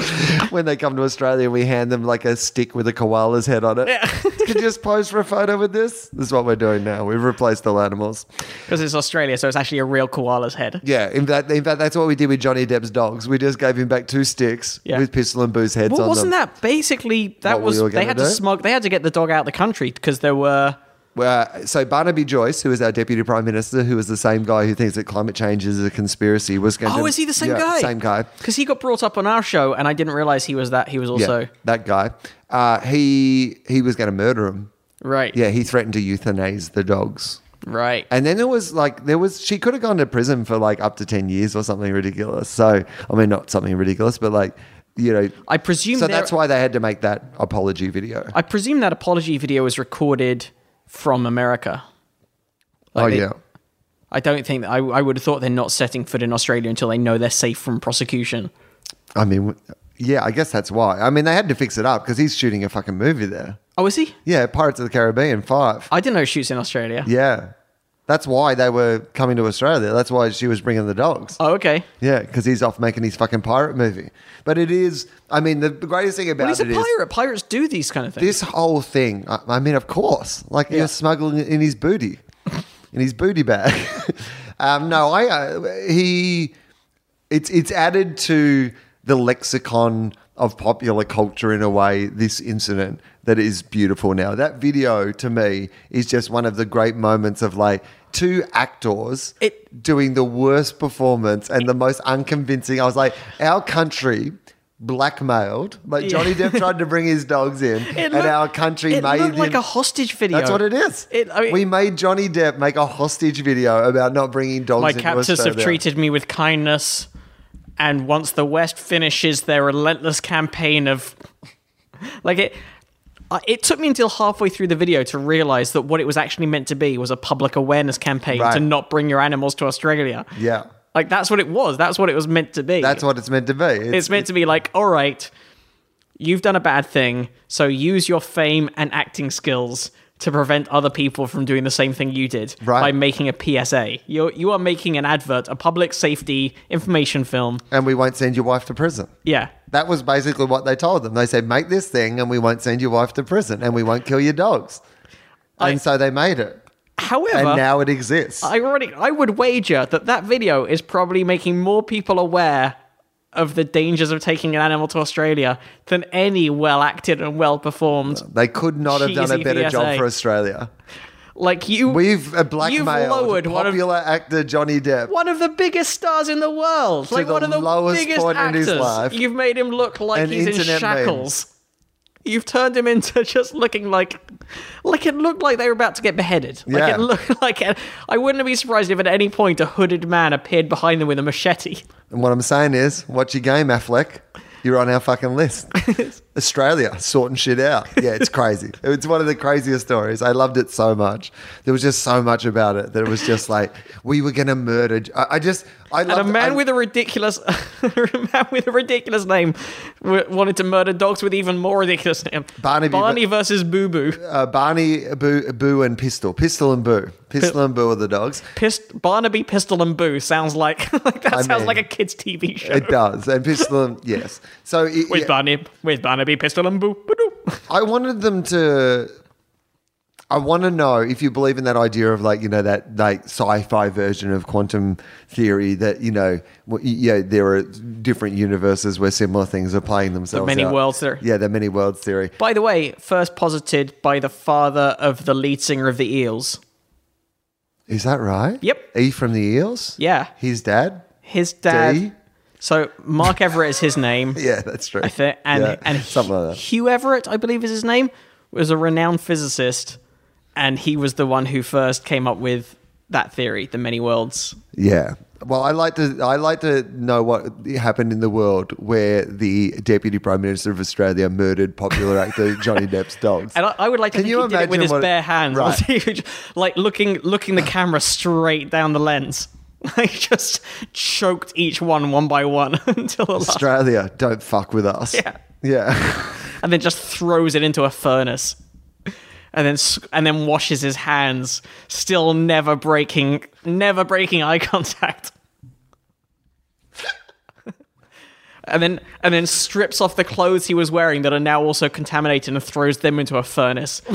when they come to Australia, we hand them like a stick with a koala's head on it. Yeah. Could you just pose for a photo with this? This is what we're doing now. We've replaced all animals. Because it's Australia, so it's actually a real koala's head. Yeah, in fact, in fact, that's what we did with Johnny Depp's dogs. We just gave him back two sticks Yeah. with pistol and booze heads Well, on wasn't them. that basically that What was were they had to do? smug they had to get the dog out of the country because there were Well, so Barnaby Joyce, who is our deputy prime minister, who is the same guy who thinks that climate change is a conspiracy, was going to. Oh, is he the same Yeah, guy? Same guy. because he got brought up on our show and I didn't realize he was that he was also yeah, that guy. Uh, he he was going to murder him. right. Yeah, he threatened to euthanize the dogs. Right. And then there was like there was she could have gone to prison for like up to ten years or something ridiculous. So I mean, not something ridiculous, but like you know, I presume So that's why they had to make that apology video. I presume that apology video was recorded from America. oh they- yeah, I don't think I, I would have thought they're not setting foot in Australia until they know they're safe from prosecution. I mean, yeah, I guess that's why. I mean, they had to fix it up because he's shooting a fucking movie there. Oh, is he? Yeah, Pirates of the Caribbean five. I didn't know he shoots in Australia. Yeah, that's why they were coming to Australia. That's why she was bringing the dogs. Oh, okay. Yeah, because he's off making his fucking pirate movie. But it is, I mean, the greatest thing about Well, he's a it is pirate. Pirates do these kind of things. this whole thing. I, I mean, of course, like Yeah. you're smuggling it in his booty, in his booty bag. um, no, I uh, he, it's it's added to the lexicon of popular culture in a way. This incident that is beautiful now. That video to me is just one of the great moments of like two actors It- doing the worst performance and the most unconvincing. I was like, our country. Blackmailed, like Yeah. Johnny Depp tried to bring his dogs in, and our country it made looked like him- a hostage video. That's what it is. It- I mean- we made Johnny Depp make a hostage video about not bringing dogs. My captors have treated me with kindness, and once the West finishes their relentless campaign of, like it, uh, it took me until halfway through the video to realize that what it was actually meant to be was a public awareness campaign Right. to not bring your animals to Australia. Yeah, Like that's what it was. That's what it was meant to be. that's what it's meant to be. it's meant to be like, all right, you've done a bad thing, so use your fame and acting skills to prevent other people from doing the same thing you did Right. by making a PSA. You you are making an advert, a public safety information film. and we won't send your wife to prison. Yeah. That was basically what they told them. They said, make this thing, and we won't send your wife to prison, and we won't kill your dogs. I- and so they made it, However, and now it exists. ironic, I would wager that that video is probably making more people aware of the dangers of taking an animal to Australia than any well acted and well performed. they could not have done a better job for Australia. Like you, We've uh, you've blackmailed lowered one of popular actor Johnny Depp. one of the biggest stars in the world, like the one of the lowest biggest point in actors. his life. You've made him look like And he's in shackles. You've turned him into just looking like, like it looked like they were about to get beheaded. Like Yeah. it looked like. I wouldn't be surprised if at any point a hooded man appeared behind them with a machete. And what I'm saying is, watch your game, Affleck. You're on our fucking list. Australia sorting shit out. Yeah, it's crazy. It's one of the craziest stories. I loved it so much. There was just so much about it that it was just like we were gonna murder. I, I just, And a man with a ridiculous, a man with a ridiculous name, wanted to murder dogs with even more ridiculous name. Barnaby- Barney versus Boo Boo. uh, Barney, Boo, Boo, and Pistol, Pistol and Boo, Pistol and Boo are the dogs. Pist- Barnaby, Pistol, and Boo sounds like, like that I sounds mean, like a kids' TV show. It does, and Pistol, and, yes. So it, With yeah, Barney, with Barnaby, Pistol, and Boo. I wanted them to. I want to know if you believe in that idea of like you know that like sci-fi version of quantum theory that you know yeah there are different universes where similar things are playing themselves. The many out. worlds theory. Yeah, the many worlds theory. By the way, first posited by the father of the lead singer of the Eels. Is that right? Yep. E from the Eels. Yeah. His dad. His dad. D? So Mark Everett is his name. Yeah, that's true. I think, and Yeah, and something like that. Hugh Everett, I believe, is his name, was a renowned physicist, and he was the one who first came up with that theory, the many worlds. Yeah. Well, I like to I like to know what happened in the world where the deputy prime minister of Australia murdered popular actor Johnny Depp's dogs. And I, I would like to Can think you he did it with his what- bare hands, Right. like looking looking the camera straight down the lens. Like just choked each one one by one until the last, Australia, don't fuck with us. Yeah. Yeah. and then just throws it into a furnace, and then and then washes his hands, still never breaking never breaking eye contact. And then, and then strips off the clothes he was wearing that are now also contaminated and throws them into a furnace.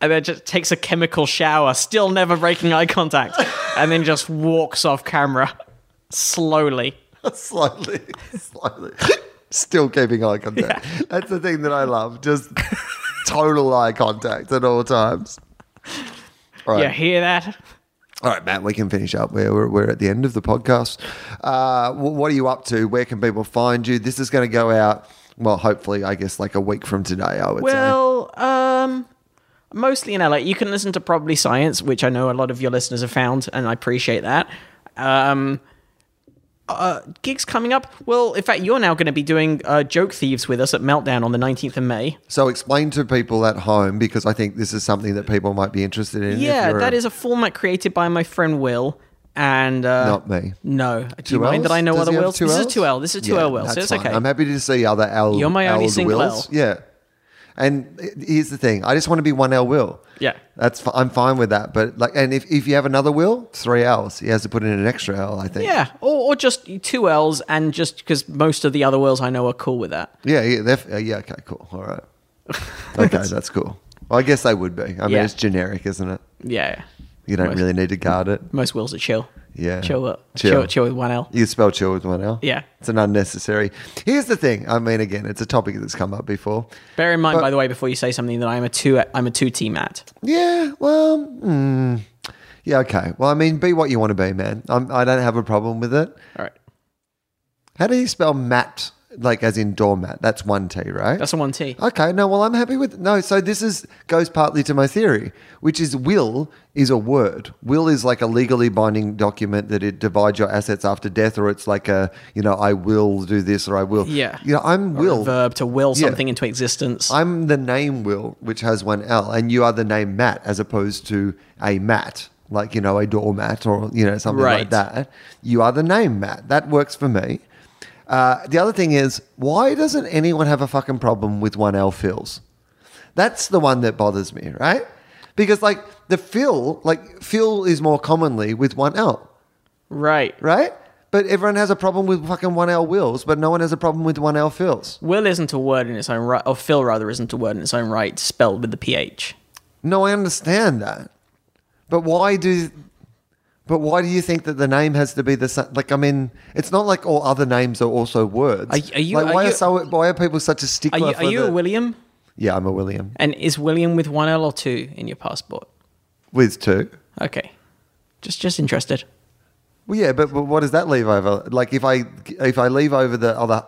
and then just takes a chemical shower, still never breaking eye contact, and then just walks off camera slowly. slowly, slowly. Still keeping eye contact. That's the thing that I love. Just total eye contact at all times. All right. You hear that? All right, Matt, we can finish up. We're, we're, we're at the end of the podcast. Uh, what are you up to? Where can people find you? This is going to go out, well, hopefully, I guess, like a week from today, I would say. Well, um, mostly in LA. You can listen to Probably Science, which I know a lot of your listeners have found, and I appreciate that. Um, uh, gigs coming up. Well, in fact, you're now going to be doing uh, Joke Thieves with us at Meltdown on the 19th of May. So explain to people at home because I think this is something that people might be interested in. Yeah, that a- is a format created by my friend Will. And uh, Not me. No, do you mind Ls? that I know Does other Wills? This is Ls? two L. This is two Yeah, L Will, so it's fine. okay. I'm happy to see other L. You're my only L'd single Wills. L. Yeah. And here's the thing: I just want to be one L Will. Yeah. that's fi- I'm fine with that. But like, and if, if you have another Will, three L's. He has to put in an extra L. I think. Yeah, or, or just two L's, and just because most of the other Wills I know are cool with that. Yeah. Yeah. they're f- uh, yeah okay. Cool. All right. Okay, that's cool. Well, I guess they would be. I mean, Yeah. it's generic, isn't it? Yeah, You don't Most- really need to guard it. most Wills are chill. Yeah. chill, uh, Chill. chill, chill with one L. You spell chill with one L. Yeah. It's an unnecessary. Here's the thing. I mean, again, it's a topic that's come up before. Bear in mind, But- by the way, before you say something, that I'm a two. I'm a two T Matt. Yeah, well, mm, yeah, okay. Well, I mean, be what you want to be, man. I'm, I don't have a problem with it. All right, How do you spell mat? Like as in doormat? That's one T, right? that's a one T. okay. No, well, I'm happy with no. So this is goes partly to my theory, which is will is a word. Will is like a legally binding document that it divides your assets after death, or it's like a you know I will do this or I will. Yeah. You know, I'm Or will. verb to will Yeah. something into existence. I'm the name Will, which has one L, and you are the name Matt, as opposed to a mat, like you know a doormat or you know something Right. like that. You are the name Matt. That works for me. Uh, the other thing is, why doesn't anyone have a fucking problem with one L fills? That's the one that bothers me, right? Because like the fill, like fill is more commonly with one L, right. right? But everyone has a problem with fucking one L wills, but no one has a problem with one L fills. Will isn't a word in its own right, or fill rather isn't a word in its own right, spelled with the ph. No, I understand that, but why do? But why do you think that the name has to be the same? Like, I mean, it's not like all other names are also words. Are- are you- like, are why you- are so? Why are people such a Are stickler you, for are you the? a William? yeah, I'm a William And is William with one L or two in your passport? with two. Okay, just just interested. Well, yeah, but, but what does that leave over? Like, if I if I leave over the other,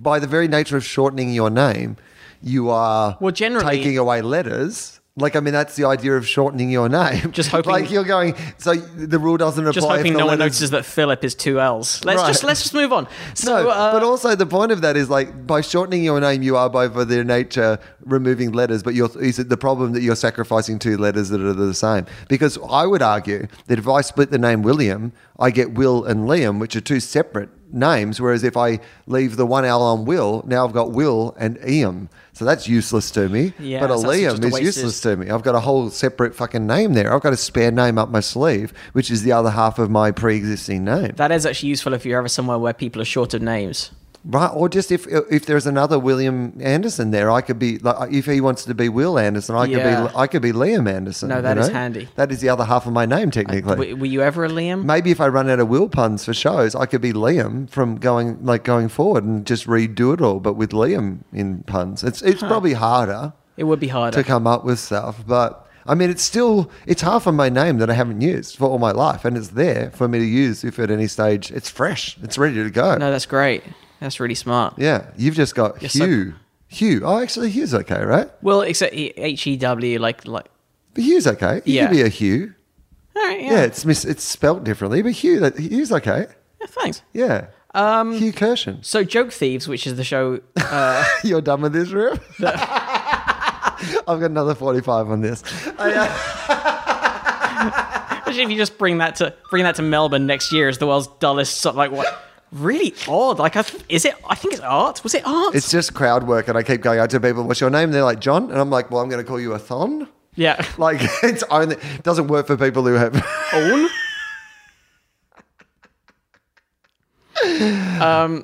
by the very nature of shortening your name, you are Well, generally- taking away letters. Like, I mean, that's the idea of shortening your name. Just hoping- like you're going. So the rule doesn't apply. Just hoping no one notices that Philip is two L's. Let's Right. just let's just move on. So, no, uh, but also the point of that is like by shortening your name, you are by their nature removing letters. But you're, is it the problem that you're sacrificing two letters that are the same? Because I would argue that if I split the name William, I get Will and Liam, which are two separate names. Whereas if I leave the one L on Will, now I've got Will and Ian. So that's useless to me. Yeah, but a Liam is useless to me. I've got a whole separate fucking name there. I've got a spare name up my sleeve, which is the other half of my pre-existing name. that is actually useful if you're ever somewhere where people are short of names. Right, or just if uh, if there's another William Anderson there, I could be like uh, if he wants to be Will Anderson, I Yeah. could be I could be Liam Anderson. No, you that is know? handy. That is the other half of my name uh, technically. W- were you ever a Liam? Maybe if I run out of Will puns for shows, I could be Liam from going like going forward and just redo it all, but with Liam in puns. It's it's probably harder It would be harder. to come up with stuff, but I mean, it's still it's half of my name that I haven't used for all my life, and it's there for me to use if at any stage it's fresh, it's ready to go. no, that's great. That's really smart. Yeah, you've just got You're so- Hugh. Hugh. Oh, actually, Hugh's okay, right? Well, except H E W, like like. But Hugh's okay. You Yeah. could be a Hugh. All right, Yeah, yeah. it's mis- it's spelt differently, but Hugh, that Hugh's okay. Yeah, thanks. Yeah. Um, Hugh Kirshen. So, Joke Thieves, which is the show. Uh, You're done with this room. I've got another forty-five on this. I, uh, Especially if you just bring that to bring that to Melbourne next year as the world's dullest. Like what? Really odd. Like, I th- is it? I think it's art. Was it art? it's just crowd work, and I keep going out to people. What's your name? And They're like John, and I'm like, well, I'm going to call you a thon. yeah. Like it's only doesn't work for people who have. Own.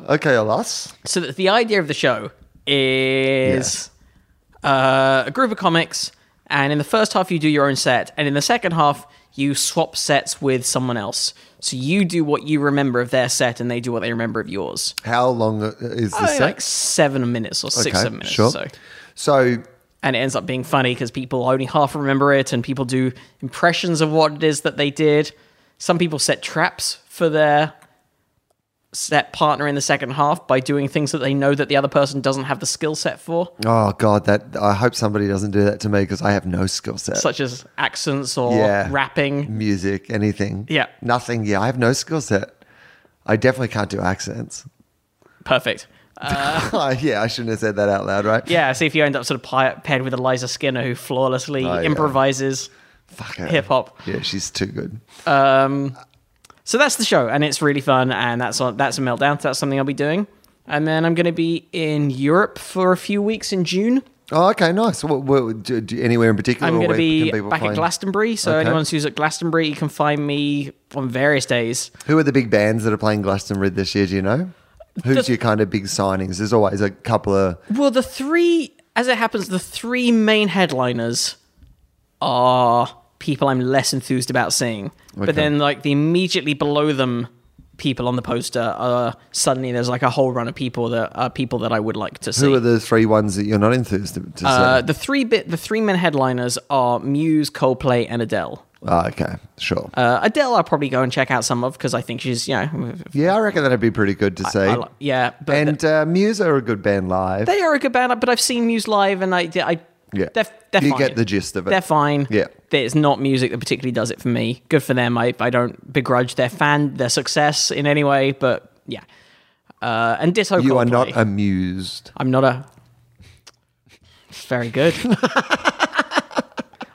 okay, alas. So the, the idea of the show is uh, a group of comics, and in the first half you do your own set, and in the second half you swap sets with someone else. So you do what you remember of their set, and they do what they remember of yours. How long is the set? like seven minutes or six, seven minutes sure. so. So And it ends up being funny because people only half remember it, and people do impressions of what it is that they did. Some people set traps for their set partner in the second half by doing things that they know that the other person doesn't have the skill set for, Oh God, that I hope somebody doesn't do that to me because I have no skill set. such as accents or Yeah. rapping. Music, anything. Yeah. Nothing. Yeah, I have no skill set. I definitely can't do accents. Perfect. yeah, I shouldn't have said that out loud, right? Yeah, see if you end up sort of paired with Eliza Skinner, who flawlessly Oh, improvises. Her. Hip hop. Yeah, she's too good. Um, so that's the show, and it's really fun, and that's on, that's a meltdown. So that's something I'll be doing, and then I'm going to be in Europe for a few weeks in June. Oh, okay, nice. What, what, do, do, anywhere in particular? I'm going to be back at Glastonbury, so Okay. anyone who's at Glastonbury, you can find me on various days. Who are the big bands that are playing Glastonbury this year? Do you know? Who's The- your kind of big signings? There's always a couple of. Well, the three, as it happens, the three main headliners are people I'm less enthused about seeing. Okay. But then, like, the immediately below them people on the poster are suddenly there's like a whole run of people that are people that I would like to see. Who are the three ones that you're not enthused to, uh, see? the three bit the three main headliners are Muse, Coldplay, and Adele. Oh, okay, sure. Uh, Adele, I'll probably go and check out some of because I think she's you know yeah, I reckon that'd be pretty good to see. I li- yeah, but and uh, Muse are a good band live. They are a good band, but I've seen Muse live, and I, I Yeah. they're, they're You fine. get the gist of it. They're fine. Yeah. There's not music that particularly does it for me. Good for them. I, I don't begrudge their fan their success in any way, but yeah. Uh, and Ditto you are not amused. I'm not a. Very good.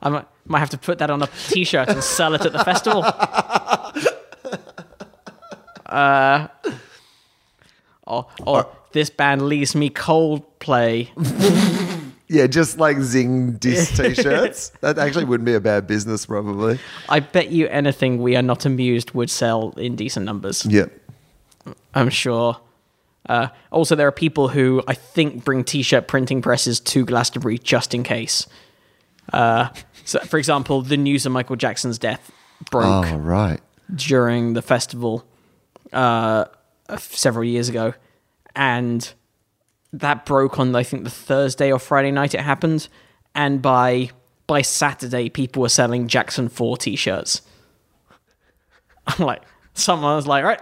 I might, might have to put that on a T-shirt and sell it at the festival. Uh, or, or this band leaves me Coldplay. Yeah, just like Zing Dis t-shirts. that actually wouldn't be a bad business, probably. I bet you anything we are not amused would sell in decent numbers. Yeah. I'm sure. Uh, also, there are people who I think bring T-shirt printing presses to Glastonbury just in case. Uh, so, for example, the news of Michael Jackson's death broke Oh, right. during the festival uh, several years ago, and that broke on I think the Thursday or Friday night it happened, and by by Saturday people were selling Jackson Four T-shirts. I'm like, someone was like, right.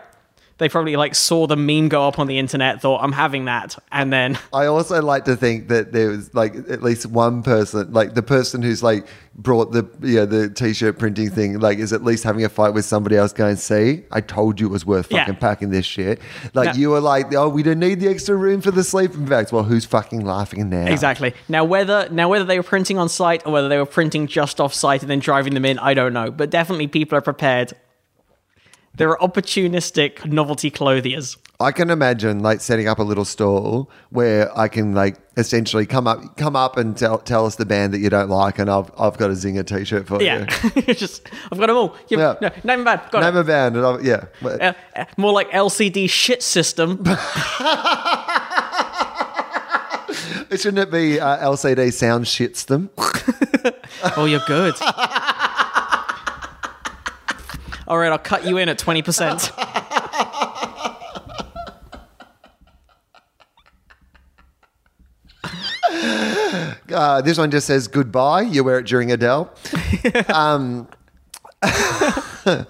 They probably like saw the meme go up on the internet, thought I'm having that, and then I also like to think that there was like at least one person, like the person who's like brought the yeah the t-shirt printing thing, like is at least having a fight with somebody else. Going, see, I told you it was worth Yeah. fucking packing this shit. Like Now- you were like, oh, we don't need the extra room for the sleeping bags. Well, who's fucking laughing now? Exactly. Now whether now whether they were printing on site or whether they were printing just off site and then driving them in, I don't know. But definitely people are prepared. There are opportunistic novelty clothiers. I can imagine like setting up a little stall where I can like essentially come up, come up and tell, tell us the band that you don't like, and I've I've got a zinger t-shirt for Yeah. you. just I've got them all. You- Yeah. No, name a band. Got Name it. a band, and yeah. Uh, uh, more like LCD shit system. Shouldn't it be uh, LCD sound shits them? oh, you're good. All right, I'll cut you in at twenty percent. Uh, this one just says goodbye. You wear it during Adele. um, uh,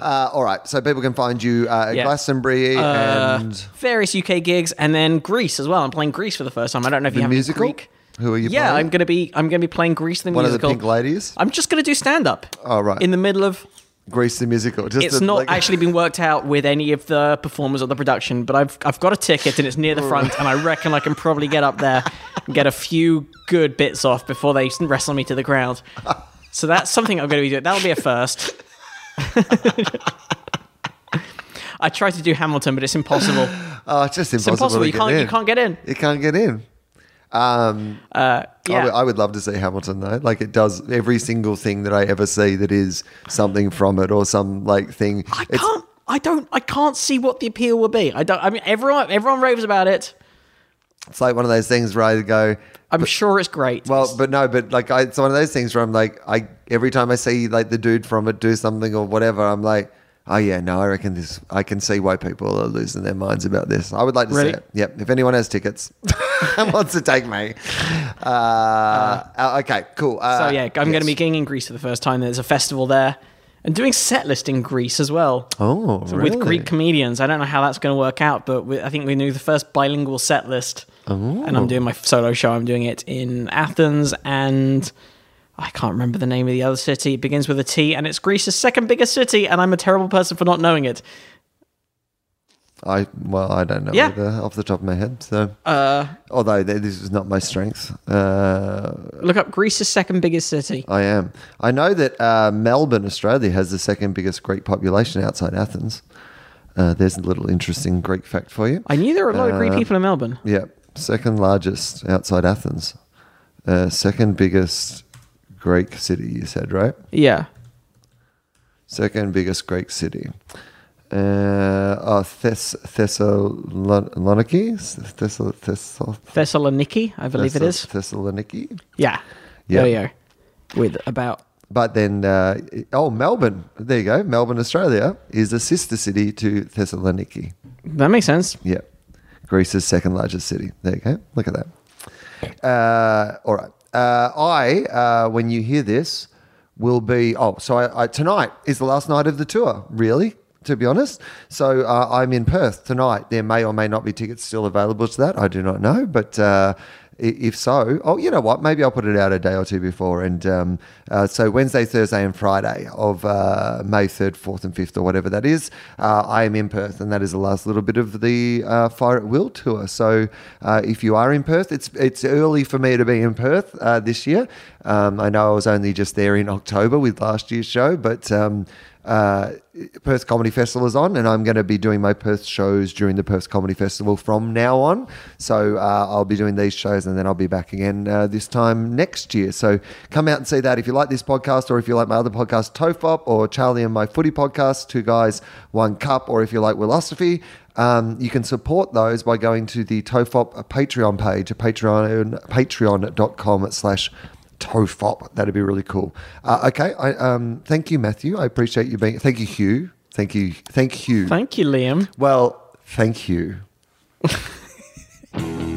all right, so people can find you uh, at Yeah. Glastonbury and Various UK gigs, and then Greece as well. I'm playing Greece for the first time. I don't know if you the have any musical. Greek. Who are you? Yeah, playing? I'm gonna be I'm gonna be playing Grease the one of the musical. pink ladies. I'm just gonna do stand up. Oh, right. In the middle of Grease the musical. Just it's the- not like- actually been worked out with any of the performers of the production, but I've I've got a ticket and it's near the front, and I reckon I can probably get up there and get a few good bits off before they wrestle me to the ground. So that's something I'm going to be doing. That'll be a first. I tried to do Hamilton, but it's impossible. Oh, it's just It's impossible. impossible. to You can't in. you can't get in. You can't get in. Um, Uh, I, yeah. would, would love to see Hamilton though. Like it does every single thing that I ever see that is something from it or some like thing. I can't. I don't. I can't see what the appeal will be. I don't. I mean, everyone. Everyone raves about it. It's like one of those things where I go, I'm sure it's great. well, but no, but like I, it's one of those things where I'm like, I every time I see like the dude from it do something or whatever, I'm like, oh yeah, no, I reckon this. I can see why people are losing their minds about this. I would like to Really? see it. Yep. If anyone has tickets and wants to take me, uh, uh, okay, cool. Uh, So yeah, I'm going to be getting in Greece for the first time. There's a festival there, and doing set list in Greece as well. Oh, So really? With Greek comedians. I don't know how that's going to work out, but we, I think we knew the first bilingual set list. Oh. And I'm doing my solo show. I'm doing it in Athens and I can't remember the name of the other city. It begins with a T and it's Greece's second biggest city, and I'm a terrible person for not knowing it. I well, I don't know Yeah. either off the top of my head. So, Uh, although this is not my strength, uh, look up Greece's second biggest city. I am. I know that uh, Melbourne, Australia, has the second biggest Greek population outside Athens. Uh, there's a little interesting Greek fact for you. I knew there were a lot of Greek Uh, people in Melbourne. Yeah, second largest outside Athens. Uh, second biggest Greek city. You said right. Yeah. Second biggest Greek city. Uh, oh, Thess- Thessaloniki? Thessal- Thessal- Thessaloniki, I believe it is. Thessaloniki. Yeah. Yeah. There you go. With about But then, uh, oh, Melbourne. There you go. Melbourne, Australia is a sister city to Thessaloniki. that makes sense. Yeah. Greece's second largest city. There you go. Look at that. Uh, all right. Uh, I, uh, when you hear this, will be. Oh, so I, I, tonight is the last night of the tour, really, to be honest. So uh, I'm in Perth tonight. There may or may not be tickets still available to that. I do not know. But uh, if so, oh, you know what? Maybe I'll put it out a day or two before. And um, uh, so Wednesday, Thursday, and Friday of uh, May 3rd, 4th, and 5th, or whatever that is, uh, I am in Perth. And that is the last little bit of the uh, Fire at Will tour. So uh, if you are in Perth, it's, it's early for me to be in Perth uh, this year. Um, I know I was only just there in October with last year's show, but. Um, uh, Perth Comedy Festival is on, and I'm going to be doing my Perth shows during the Perth Comedy Festival from now on. So uh, I'll be doing these shows, and then I'll be back again uh, this time next year. So come out and see that if you like this podcast, or if you like my other podcast, Tofop, or Charlie and my Footy podcast, Two Guys, One Cup, or if you like Wilosophy. Um, you can support those by going to the Tofop Patreon page, Patreon, patreon.com slash toe fop. That'd be really cool. Uh, okay, I, um, thank you, Matthew. I appreciate you being. Thank you, Hugh. Thank you, thank you. Thank you, Liam. Well, thank you.